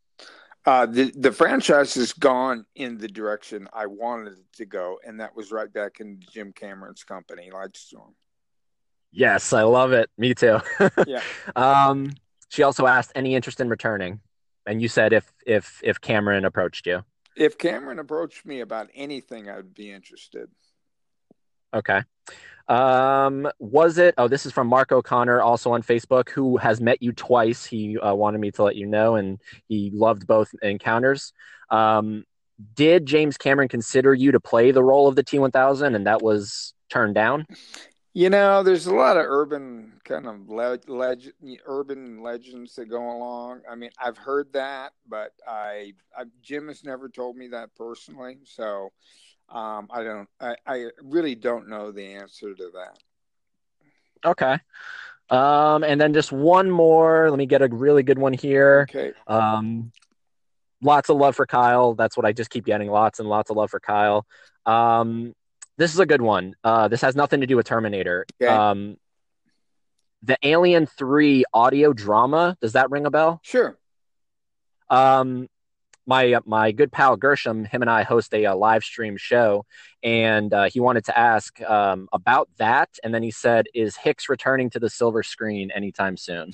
Uh, the the franchise has gone in the direction I wanted it to go, and that was right back in Jim Cameron's company, Lightstorm. Yes, I love it. Me too. yeah. Um, she also asked, any interest in returning? and you said if if if Cameron approached you. If Cameron approached me about anything, I would be interested. Okay. Um, was it? Oh, this is from Mark O'Connor, also on Facebook, who has met you twice. He uh, wanted me to let you know, and he loved both encounters. Um, did James Cameron consider you to play the role of the T one thousand, and that was turned down? You know, there's a lot of urban kind of leg, leg, urban legends that go along. I mean, I've heard that, but I, I Jim has never told me that personally, so um, I don't. I, I really don't know the answer to that. Okay. Um, and then just one more. Let me get a really good one here. Okay. Um, lots of love for Kyle. That's what I just keep getting. Lots and lots of love for Kyle. Um, this is a good one. Uh, this has nothing to do with Terminator. Okay. Um, the Alien Three audio drama. Does that ring a bell? Sure. Um, my my good pal Gershom, him and I host a, a live stream show, and uh, he wanted to ask um, about that, and then he said, "Is Hicks returning to the silver screen anytime soon?"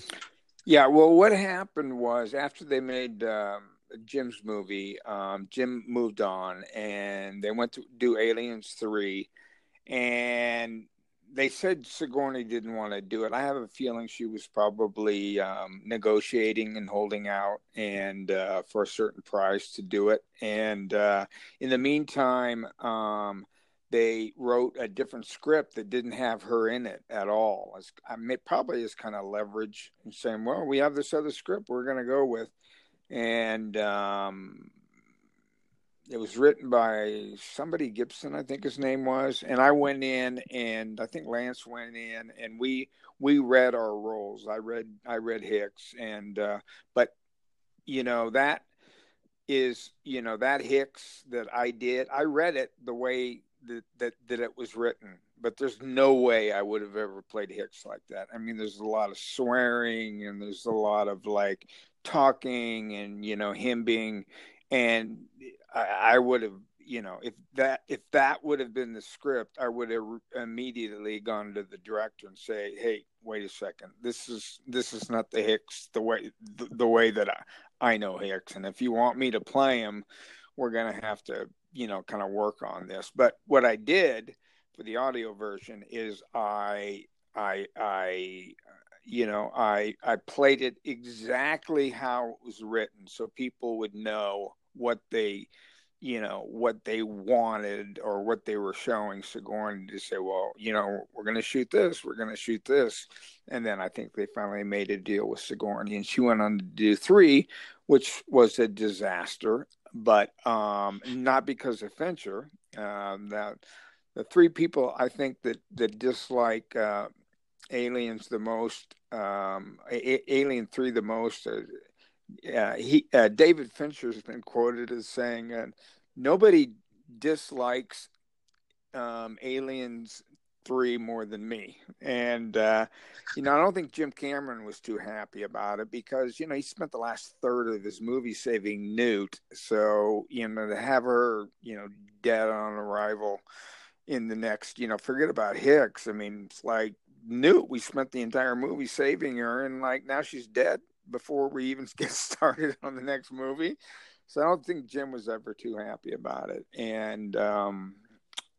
Yeah. Well, what happened was after they made um, Jim's movie, um, Jim moved on, and they went to do Aliens Three, and they said Sigourney didn't want to do it. I have a feeling she was probably um, negotiating and holding out and uh, for a certain price to do it. And uh, in the meantime, um, they wrote a different script that didn't have her in it at all. As, I mean, probably is kind of leverage and saying, "Well, we have this other script we're going to go with," and um, it was written by somebody Gibson, I think his name was, and I went in and I think Lance went in and we we read our roles. I read I read Hicks and uh, but you know that is you know that Hicks that I did. I read it the way that that that it was written, but there's no way I would have ever played Hicks like that. I mean, there's a lot of swearing and there's a lot of like talking and you know him being and I, I would have you know if that if that would have been the script i would have immediately gone to the director and say hey wait a second. This is this is not the hicks the way the, the way that I, I know hicks. And if you want me to play him we're going to have to you know kind of work on this. But what i did for the audio version is i i i you know i i played it exactly how it was written so people would know what they you know what they wanted or what they were showing Sigourney to say, well, you know, we're going to shoot this, we're going to shoot this, and then I think they finally made a deal with Sigourney, and she went on to do three, which was a disaster, but um, not because of Fincher. Um, that the three people I think that that dislike uh, Aliens the most, um, a- Alien Three the most. Uh, he uh, David Fincher has been quoted as saying, uh, "Nobody dislikes um, Aliens three more than me," and uh, you know I don't think Jim Cameron was too happy about it because you know he spent the last third of his movie saving Newt, so you know to have her you know dead on arrival in the next, you know, forget about Hicks. I mean, it's like Newt. We spent the entire movie saving her, and like now she's dead before we even get started on the next movie. So I don't think Jim was ever too happy about it. And um,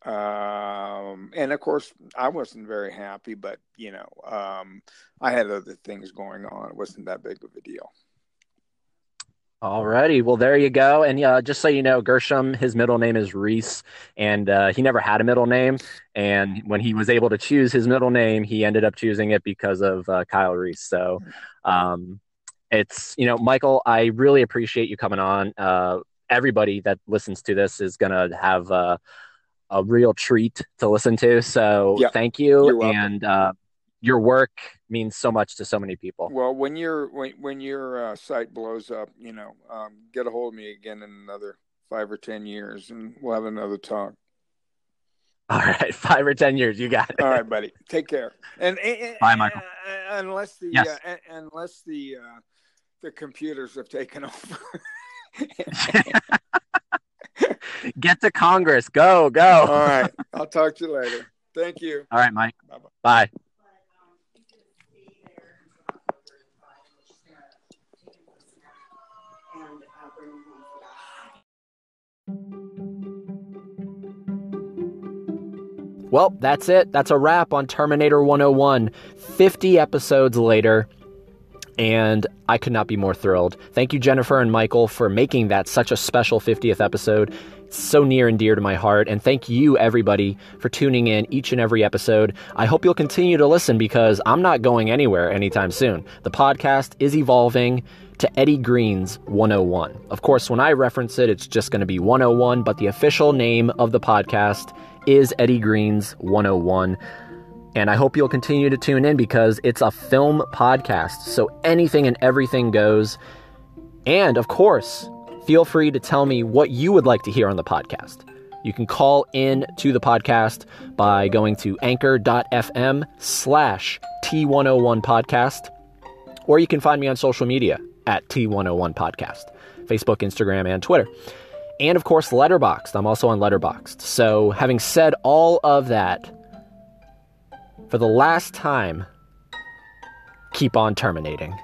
um, and of course I wasn't very happy, but you know, um, I had other things going on. It wasn't that big of a deal. Alrighty, well there you go. And uh, just so you know, Gershom, his middle name is Reese, and uh, he never had a middle name. And when he was able to choose his middle name, he ended up choosing it because of uh, Kyle Reese. So, um, it's you know michael i really appreciate you coming on uh, everybody that listens to this is gonna have uh, a real treat to listen to so Yep. thank you and uh, your work means so much to so many people Well, when your when when your uh, site blows up, you know, um, get a hold of me again in another five or ten years, and we'll have another talk. all right five or ten years you got it All right, buddy. Take care. And, and Bye, Michael. uh, unless the Yes. uh, unless the uh, the computers have taken over. get to congress go go All right. I'll talk to you later. Thank you. all right mike Bye-bye. bye Well, that's it. That's a wrap on Terminator 101. 50 episodes later, and I could not be more thrilled. Thank you, Jennifer and Michael, for making that such a special 50th episode. It's so near and dear to my heart. And thank you, everybody, for tuning in each and every episode. I hope you'll continue to listen because I'm not going anywhere anytime soon. The podcast is evolving to Eddie Green's 101. Of course, when I reference it, it's just going to be 101, but the official name of the podcast is Eddie Green's 101. And I hope you'll continue to tune in because it's a film podcast. So anything and everything goes. And of course, feel free to tell me what you would like to hear on the podcast. You can call in to the podcast by going to anchor.fm slash T101 podcast, or you can find me on social media at T101 podcast, Facebook, Instagram, and Twitter. And of course, Letterboxd. I'm also on Letterboxd. So, having said all of that, for the last time, keep on terminating.